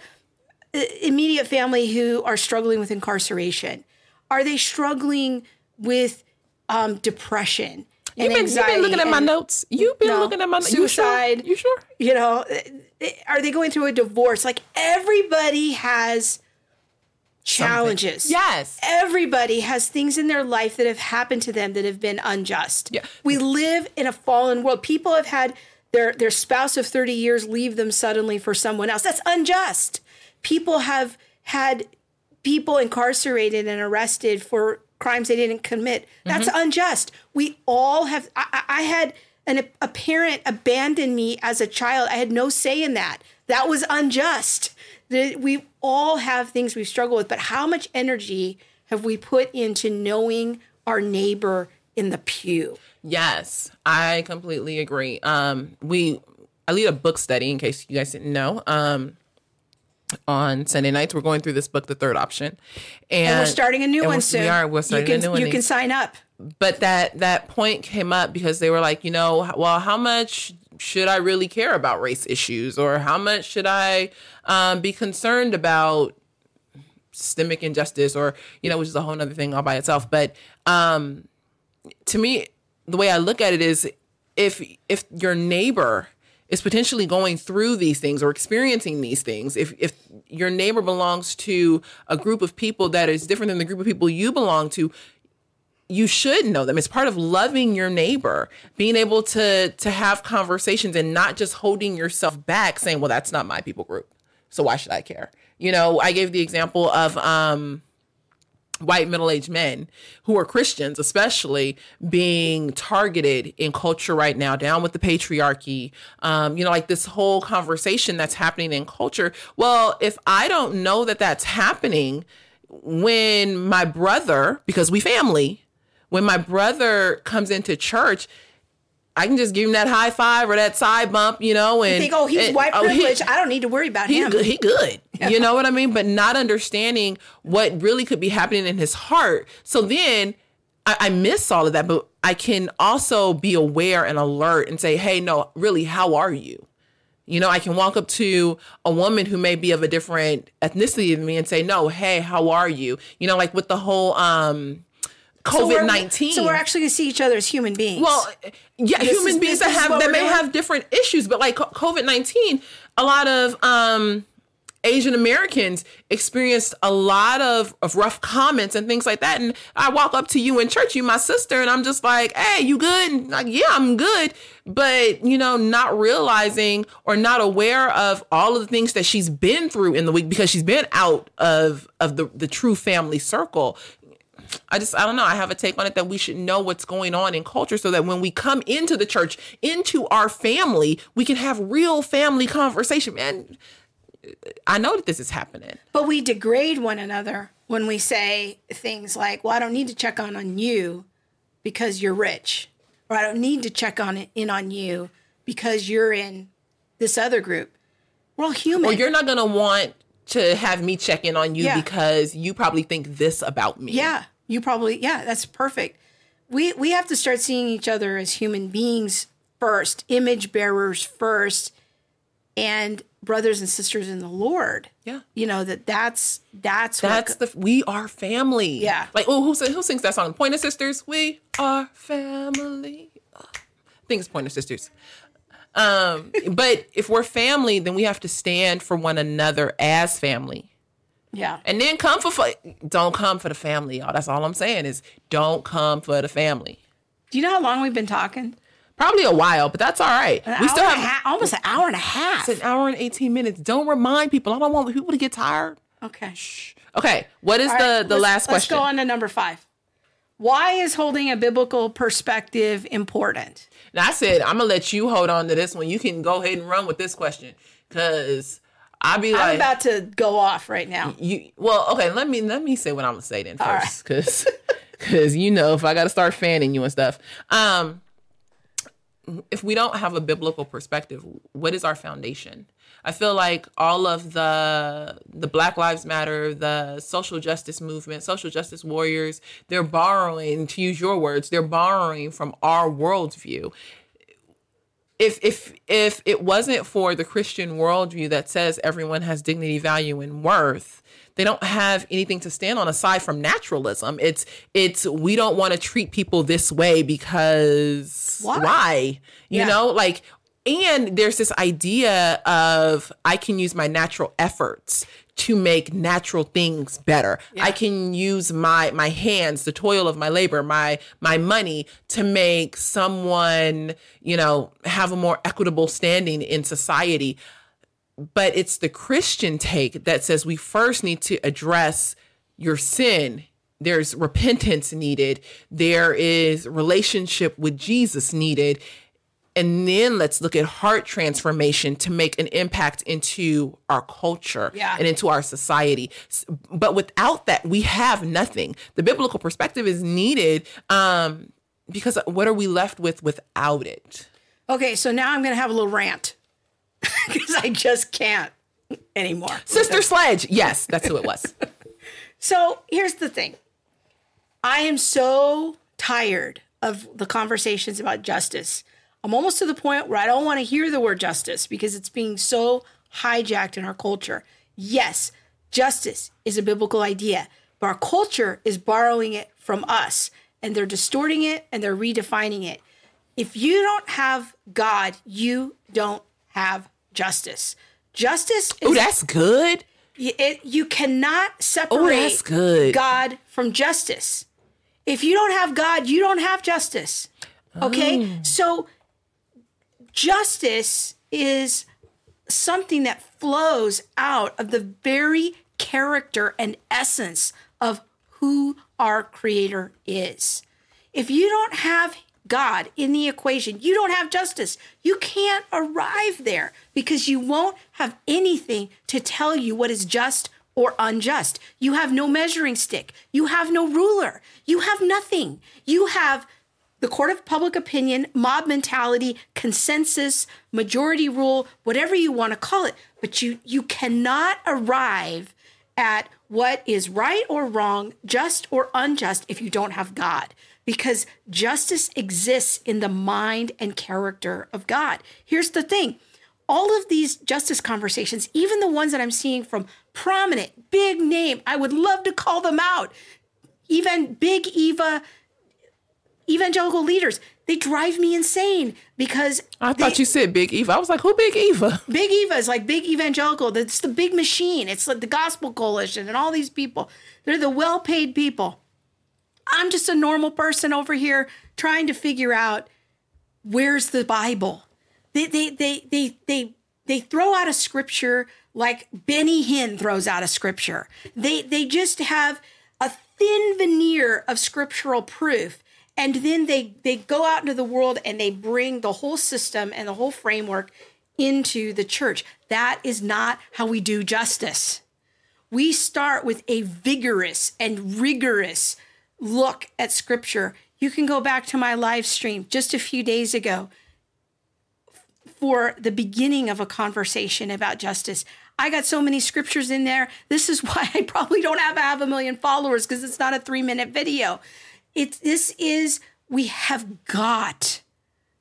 uh, immediate family who are struggling with incarceration? Are they struggling with um, depression? You've been, you've been looking at my notes. You've been No. looking at my notes. Suicide. You sure? you know uh, are they going through a divorce like everybody has challenges Yes. everybody has things in their life that have happened to them that have been unjust Yeah. we live in a fallen world people have had their their spouse of 30 years leave them suddenly for someone else that's unjust people have had people incarcerated and arrested for crimes they didn't commit. That's mm-hmm. unjust. We all have. I, I I had an, a parent abandon me as a child. I had no say in that. That was unjust. That we all have things we struggle with, but how much energy have we put into knowing our neighbor in the pew? Yes, I completely agree. Um, we I lead a book study in case you guys didn't know. Um, on Sunday nights, we're going through this book, The Third Option, and, And we're starting a new one soon. We are. We're starting you can, a new one. You can sign up. but that that point came up because they were like, you know, well, how much should I really care about race issues, or how much should I um, be concerned about systemic injustice, or you know, which is a whole other thing all by itself. But um, to me, the way I look at it is, if if your neighbor is potentially going through these things or experiencing these things, if if your neighbor belongs to a group of people that is different than the group of people you belong to, you should know them. It's part of loving your neighbor, being able to to have conversations and not just holding yourself back saying, "Well, that's not my people group. So why should I care?" You know, I gave the example of um white middle-aged men who are Christians especially being targeted in culture right now down with the patriarchy um you know like this whole conversation that's happening in culture well if I don't know that that's happening when my brother because we family when my brother comes into church I can just give him that high five or that side bump, you know, and Think, oh, he's and- white oh, he- privilege. I don't need to worry about him. he's him. good. He good. You know what I mean? But not understanding what really could be happening in his heart. So then I, I miss all of that, but I can also be aware and alert and say, hey, no, really, how are you? You know, I can walk up to a woman who may be of a different ethnicity than me and say, no, hey, how are you? You know, like with the whole um COVID nineteen. So we're actually going to see each other as human beings. Well, yeah, This human is- beings that have that may doing? have different issues, but like COVID nineteen, a lot of um Asian Americans experienced a lot of, of rough comments and things like that. And I walk up to you in church, you my sister, and I'm just like, hey, you good? And like, yeah, I'm good. But, you know, not realizing or not aware of all of the things that she's been through in the week because she's been out of of the, the true family circle. I just I don't know. I have a take on it that we should know what's going on in culture so that when we come into the church, into our family, we can have real family conversation. Man, I know that this is happening. But we degrade one another when we say things like, "Well, I don't need to check on on you because you're rich," or "I don't need to check on in on you because you're in this other group." We're all human. Or you're not gonna want to have me check in on you Yeah. because you probably think this about me. yeah, you probably yeah, that's perfect. We we have to start seeing each other as human beings first, image bearers first, and brothers and sisters in the Lord. Yeah. You know that that's that's That's what, the we are family. Yeah. Like oh, who who sings that song? Pointer Sisters. We are family. I think it's Pointer Sisters. Um, but if we're family, then we have to stand for one another as family. Yeah. And then come for, for don't come for the family, y'all. That's all I'm saying is don't come for the family. Do you know how long we've been talking? Probably a while, but that's all right. An we still have half, almost an hour and a half. it's an hour and 18 minutes. Don't remind people. I don't want people to get tired. Okay. Okay, what is All the right, the last question? Let's go on to number five. Why is holding a biblical perspective important? Now I said I'm gonna let you hold on to this one. You can go ahead and run with this question because I'll be like, I'm about to go off right now. you. Well, okay. Let me let me say what I'm gonna say then first, because because you know if I gotta start fanning you and stuff. Um, if we don't have a biblical perspective, what is our foundation? I feel like all of the the Black Lives Matter, the social justice movement, social justice warriors, they're borrowing, to use your words, they're borrowing from our worldview. If if if it wasn't for the Christian worldview that says everyone has dignity, value, and worth, they don't have anything to stand on aside from naturalism. It's it's we don't want to treat people this way because Why? why? You Yeah. know, like and there's this idea of I can use my natural efforts to make natural things better. I can use my my hands, the toil of my labor, my my money to make someone, you know, have a more equitable standing in society but it's the Christian take that says we first need to address your sin. There's repentance needed. There is relationship with Jesus needed. And then let's look at heart transformation to make an impact into our culture Yeah. and into our society. But without that, we have nothing. The biblical perspective is needed um, because what are we left with without it? Okay, so now I'm going to have a little rant because I just can't anymore. Sister Sledge. Yes, that's who it was. So here's the thing I am so tired of the conversations about justice. I'm almost to the point where I don't want to hear the word justice because it's being so hijacked in our culture. Yes, justice is a biblical idea, but our culture is borrowing it from us and they're distorting it and they're redefining it. If you don't have God, you don't have justice. Justice is Oh, that's good. It, you cannot separate Oh, that's good. God from justice. If you don't have God, you don't have justice. Okay? Oh. So justice is something that flows out of the very character and essence of who our creator is. If you don't have God in the equation, you don't have justice. You can't arrive there because you won't have anything to tell you what is just or unjust. You have no measuring stick. You have no ruler. You have nothing. You have the court of public opinion, mob mentality, consensus, majority rule, whatever you want to call it. But you you cannot arrive at what is right or wrong, just or unjust if you don't have God. Because justice exists in the mind and character of God. Here's the thing all of these justice conversations, even the ones that I'm seeing from prominent, big name, I would love to call them out. Even Big Eva evangelical leaders, they drive me insane because I they- thought you said Big Eva. I was like, who Big Eva? Big Eva is like big evangelical. It's the big machine. It's like the Gospel Coalition and all these people. They're the well paid people. I'm just a normal person over here trying to figure out where's the Bible. They they they they they they throw out a scripture like Benny Hinn throws out a scripture. They they just have a thin veneer of scriptural proof and then they they go out into the world and they bring the whole system and the whole framework into the church. That is not how we do justice. We start with a vigorous and rigorous look at scripture. You can go back to my live stream just a few days ago for the beginning of a conversation about justice. I got so many scriptures in there. This is why I probably don't have half a million followers because it's not a three minute video. It's this is we have got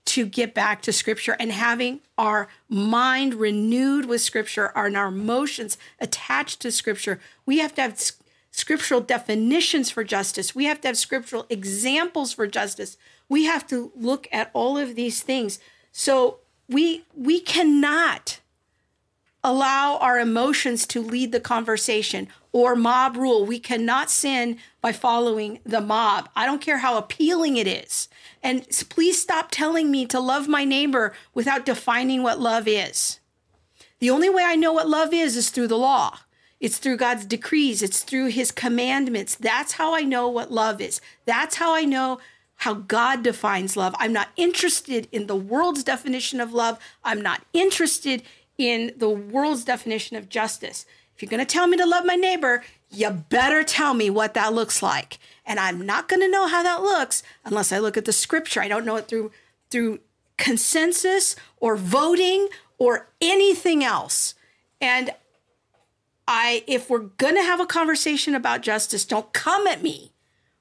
to get back to scripture and having our mind renewed with scripture and our emotions attached to scripture. We have to have scriptural definitions for justice. We have to have scriptural examples for justice. We have to look at all of these things. So we we cannot allow our emotions to lead the conversation or mob rule. We cannot sin by following the mob. I don't care how appealing it is. And please stop telling me to love my neighbor without defining what love is. The only way I know what love is is through the law. It's through God's decrees, it's through his commandments. That's how I know what love is. That's how I know how God defines love. I'm not interested in the world's definition of love. I'm not interested in the world's definition of justice. If you're going to tell me to love my neighbor, you better tell me what that looks like. And I'm not going to know how that looks unless I look at the scripture. I don't know it through through consensus or voting or anything else. And I if we're going to have a conversation about justice, don't come at me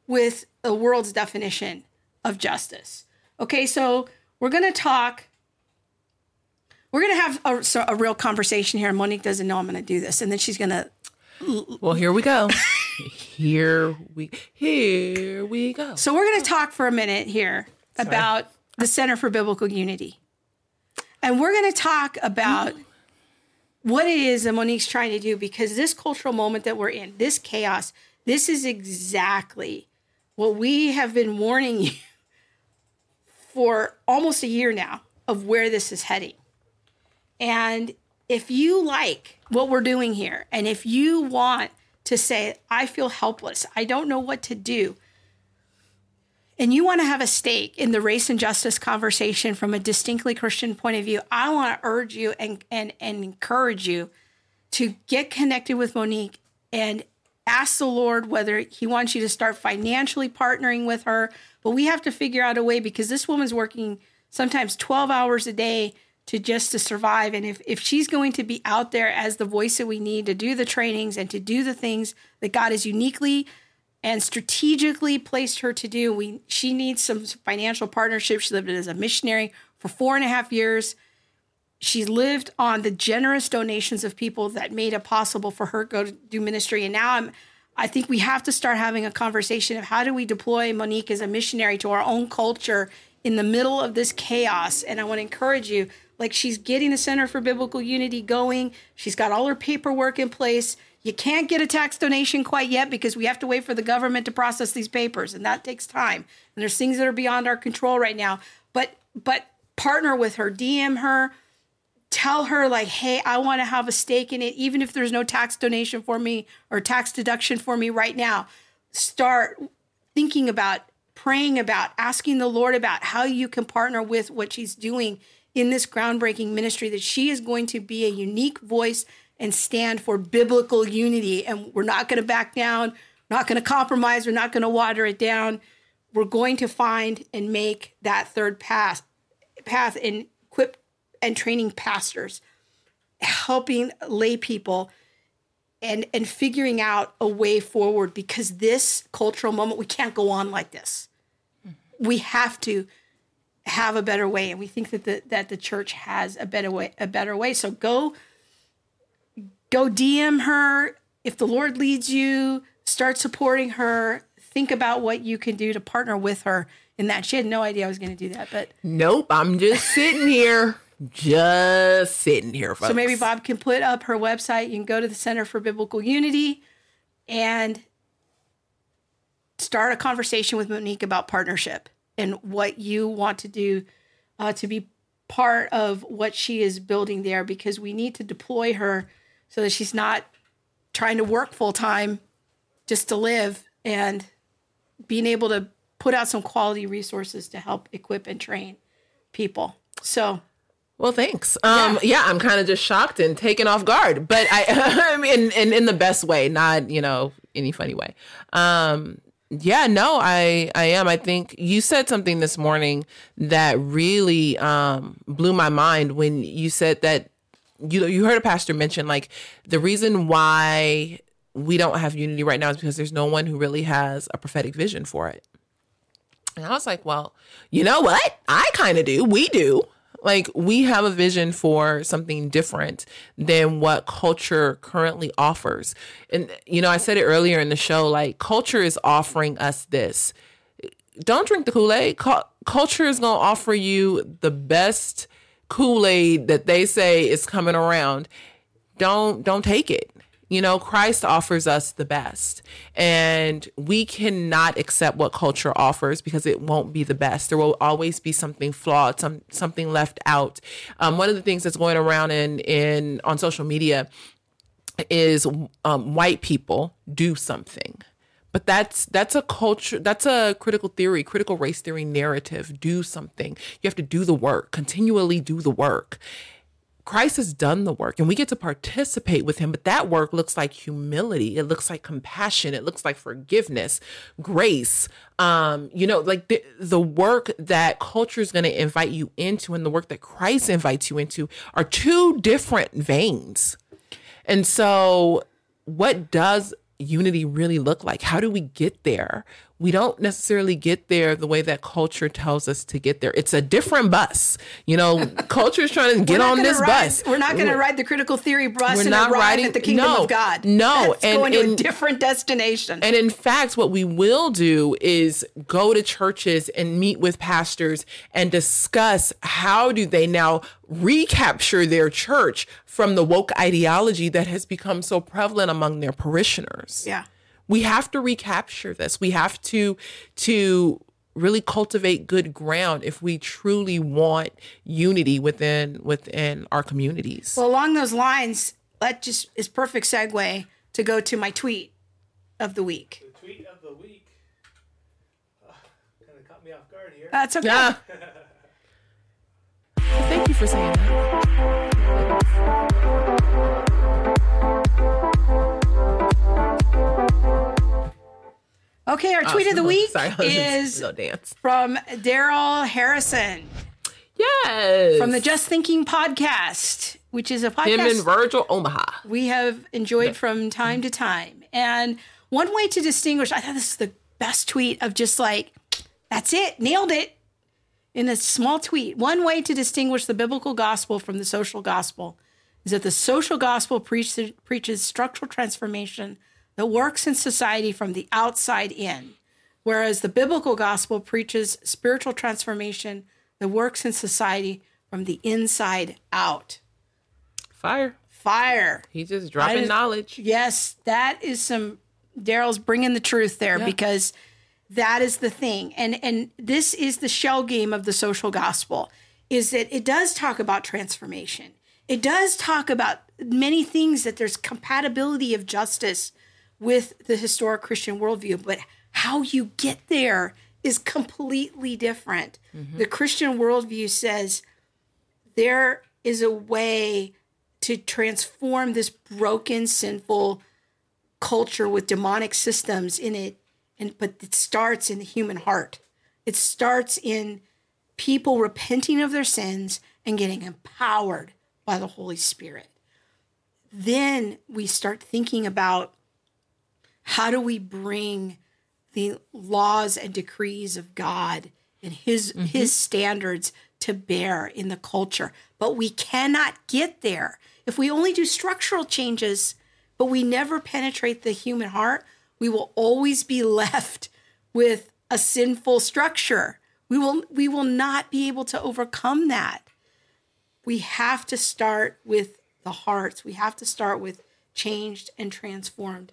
with the world's definition of justice. Okay, so we're going to talk we're going to have a, so a real conversation here. Monique doesn't know I'm going to do this, and then she's going to Well, here we go. here we here we go. So we're going to talk for a minute here about the Center for Biblical Unity. And we're going to talk about what it is that Monique's trying to do because this cultural moment that we're in, this chaos, this is exactly what we have been warning you for almost a year now of where this is heading. And if you like what we're doing here, and if you want to say, I feel helpless, I don't know what to do, and you want to have a stake in the race and justice conversation from a distinctly Christian point of view, I want to urge you and, and, and encourage you to get connected with Monique and ask the Lord whether He wants you to start financially partnering with her. But we have to figure out a way because this woman's working sometimes 12 hours a day to just to survive. And if, if she's going to be out there as the voice that we need to do the trainings and to do the things that God has uniquely and strategically placed her to do. We she needs some financial partnership. She lived as a missionary for four and a half years. She lived on the generous donations of people that made it possible for her to go to do ministry. And now I'm I think we have to start having a conversation of how do we deploy Monique as a missionary to our own culture in the middle of this chaos. And I want to encourage you, like she's getting the Center for Biblical Unity going. She's got all her paperwork in place. You can't get a tax donation quite yet because we have to wait for the government to process these papers, and that takes time. And there's things that are beyond our control right now. But but partner with her, DM her, tell her like, hey, I want to have a stake in it, even if there's no tax donation for me or tax deduction for me right now. Start thinking about, praying about, asking the Lord about how you can partner with what she's doing in this groundbreaking ministry. That she is going to be a unique voice and stand for biblical unity. And we're not going to back down, not going to compromise, we're not going to water it down. We're going to find and make that third path path and equip and training pastors, helping lay people and and figuring out a way forward because this cultural moment we can't go on like this. Mm-hmm. We have to have a better way and we think that the that the church has a better way a better way. So go go DM her. If the Lord leads you, start supporting her. Think about what you can do to partner with her in that. She had no idea I was going to do that, but Nope, I'm just sitting here. Just sitting here, folks. so maybe Bob can put up her website. You can go to the Center for Biblical Unity and start a conversation with Monique about partnership and what you want to do uh, to be part of what she is building there because we need to deploy her so that she's not trying to work full time just to live and being able to put out some quality resources to help equip and train people. So, Well, thanks. Um, yeah, I'm kind of just shocked and taken off guard, but I, I mean, in in the best way, not you know any funny way. Um, yeah, no, I I am. I think you said something this morning that really um, blew my mind when you said that you you heard a pastor mention like the reason why we don't have unity right now is because there's no one who really has a prophetic vision for it. And I was like, well, you know what? I kind of do. We do. Like, we have a vision for something different than what culture currently offers. And, you know, I said it earlier in the show like, culture is offering us this. Don't drink the Kool Aid. culture is going to offer you the best Kool Aid that they say is coming around. Don't don't take it. You know, Christ offers us the best, and we cannot accept what culture offers because it won't be the best. There will always be something flawed, some something left out. Um, one of the things that's going around in in on social media is um, white people do something. But that's that's a culture that's a critical theory critical race theory narrative. Do something. You have to do the work continually do the work Christ has done the work and we get to participate with him, but that work looks like humility. It looks like compassion. It looks like forgiveness, grace. Um, you know, like the, the work that culture is going to invite you into and the work that Christ invites you into are two different veins. And so, what does unity really look like? How do we get there? We don't necessarily get there the way that culture tells us to get there. It's a different bus. You know, culture is trying to get on this ride- bus. We're not going to ride the critical theory bus We're and not arrive riding- at the kingdom no, of God. no, That's and- going to a different destination. And in fact, what we will do is go to churches and meet with pastors and discuss how do they now recapture their church from the woke ideology that has become so prevalent among their parishioners. yeah. We have to recapture this. We have to to really cultivate good ground if we truly want unity within within our communities. Well, along those lines, that just is perfect segue to go to my tweet of the week. The tweet of the week. kind of caught me off guard here. That's okay. Yeah. Thank you for saying that. Okay, our oh, tweet of the week Sorry, I was just is from Daryl Harrison Yes. from the Just Thinking podcast, which is a podcast. him and Virgil Omaha. we have enjoyed from time to time. And one way to distinguish, I thought this is the best tweet of just like, that's it, nailed it in a small tweet. One way to distinguish the biblical gospel from the social gospel is that the social gospel preaches, preaches structural transformation that works in society from the outside in, whereas the biblical gospel preaches spiritual transformation that works in society from the inside out. Fire. Fire. He just dropping just- knowledge. Yes, that is some Daryl's bringing the truth there because that is the thing. And and this is the shell game of the social gospel is that it does talk about transformation. It does talk about many things that there's compatibility of justice with the historic Christian worldview, but how you get there is completely different. Mm-hmm. The Christian worldview says there is a way to transform this broken, sinful culture with demonic systems in it. And but it starts in the human heart. It starts in people repenting of their sins and getting empowered by the Holy Spirit. Then we start thinking about how do we bring the laws and decrees of God and his mm-hmm. his standards to bear in the culture. But we cannot get there if we only do structural changes, but we never penetrate the human heart, we will always be left with a sinful structure. We will we will not be able to overcome that. We have to start with the hearts. We have to start with changed and transformed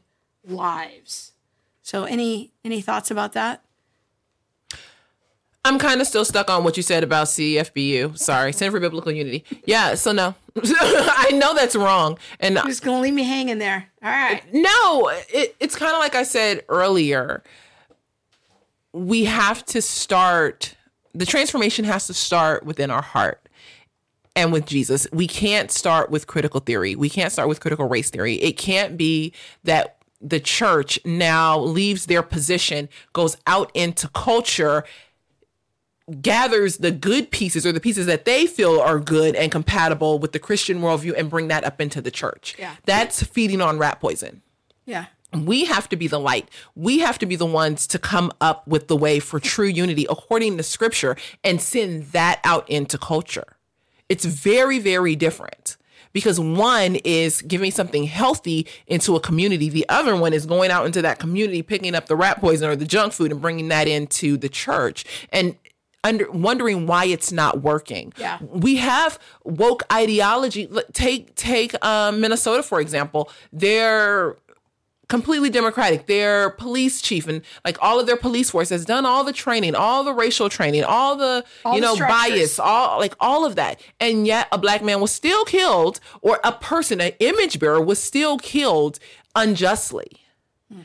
lives. So any any thoughts about that? I'm kind of still stuck on what you said about CFBU. Sorry, Center for Biblical Unity. Yeah, so no. I know that's wrong. And You're just gonna leave me hanging there. All right. no, it, it's kind of like I said earlier. We have to start, the transformation has to start within our heart and with Jesus. We can't start with critical theory. We can't start with critical race theory. It can't be that the church now leaves their position, goes out into culture, gathers the good pieces or the pieces that they feel are good and compatible with the Christian worldview and bring that up into the church. Yeah. That's feeding on rat poison Yeah. we have to be the light. We have to be the ones to come up with the way for true unity according to scripture and send that out into culture. It's very, very different because one is giving something healthy into a community. The other one is going out into that community, picking up the rat poison or the junk food and bringing that into the church. And under wondering why it's not working. Yeah. We have woke ideology. Take take um, Minnesota for example. They're completely democratic. Their police chief and like all of their police force has done all the training, all the racial training, all the All you know structures. bias, all like all of that. And yet a black man was still killed or a person, an image bearer was still killed unjustly. Hmm.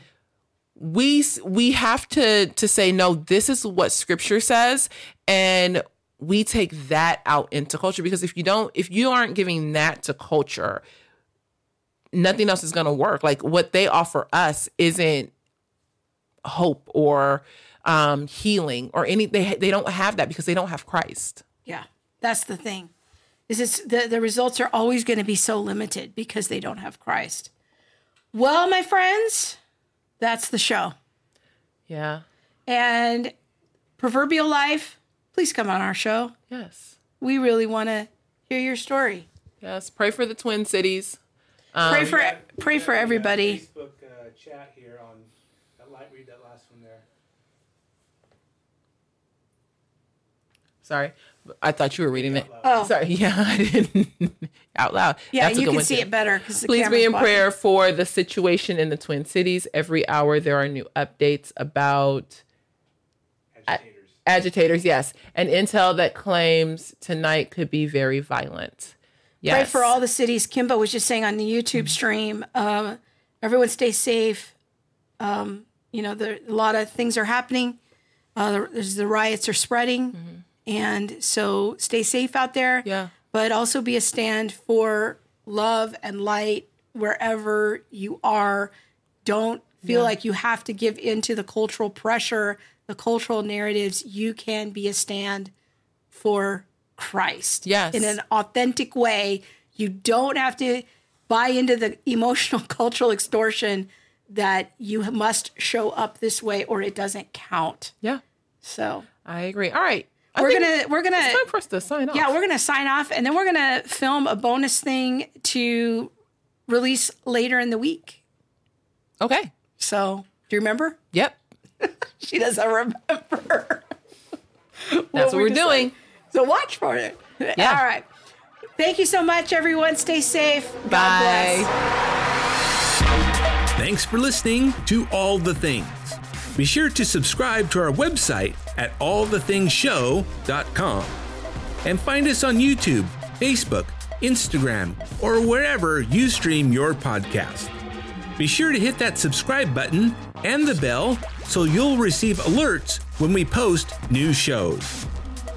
We we have to to say no this is what scripture says and we take that out into culture because if you don't if you aren't giving that to culture nothing else is going to work like what they offer us isn't hope or um healing or any they they don't have that because they don't have Christ Yeah, that's the thing. Is it's the the results are always going to be so limited because they don't have Christ. Well, my friends, that's the show. yeah And proverbial life, please come on our show. yes We really want to hear your story. yes pray for the twin cities pray for got- pray for we got everybody. Facebook uh, chat here on that light. Read that last one there. sorry I thought you were reading it Oh. sorry yeah I didn't out loud Yeah, That's a you good can one, see too. it better because Please be in prayer for the situation in the Twin Cities. Every hour there are new updates about Agitators. agitators, yes, and intel that claims tonight could be very violent. Yes. Pray for all the cities. Kimbo was just saying on the YouTube stream. Um, everyone stay safe. Um, you know, there, a lot of things are happening. Uh, there's the riots are spreading, and so stay safe out there. Yeah. but also be a stand for love and light wherever you are. Don't feel like you have to give in to the cultural pressure, the cultural narratives. You can be a stand for Christ. Yes. In an authentic way. You don't have to buy into the emotional cultural extortion that you must show up this way or it doesn't count. Yeah, So I agree. All right, I we're gonna we're gonna it's time for us to sign off. yeah, we're gonna sign off, and then we're gonna film a bonus thing to release later in the week. okay. So, do you remember? Yep, She doesn't remember. that's what we're doing. So watch for it. Yeah. All right. Thank you so much, everyone. Stay safe. God Bye. bless. Thanks for listening to All the Things. Be sure to subscribe to our website at allthingshow.com and find us on YouTube, Facebook, Instagram, or wherever you stream your podcast. Be sure to hit that subscribe button and the bell so you'll receive alerts when we post new shows.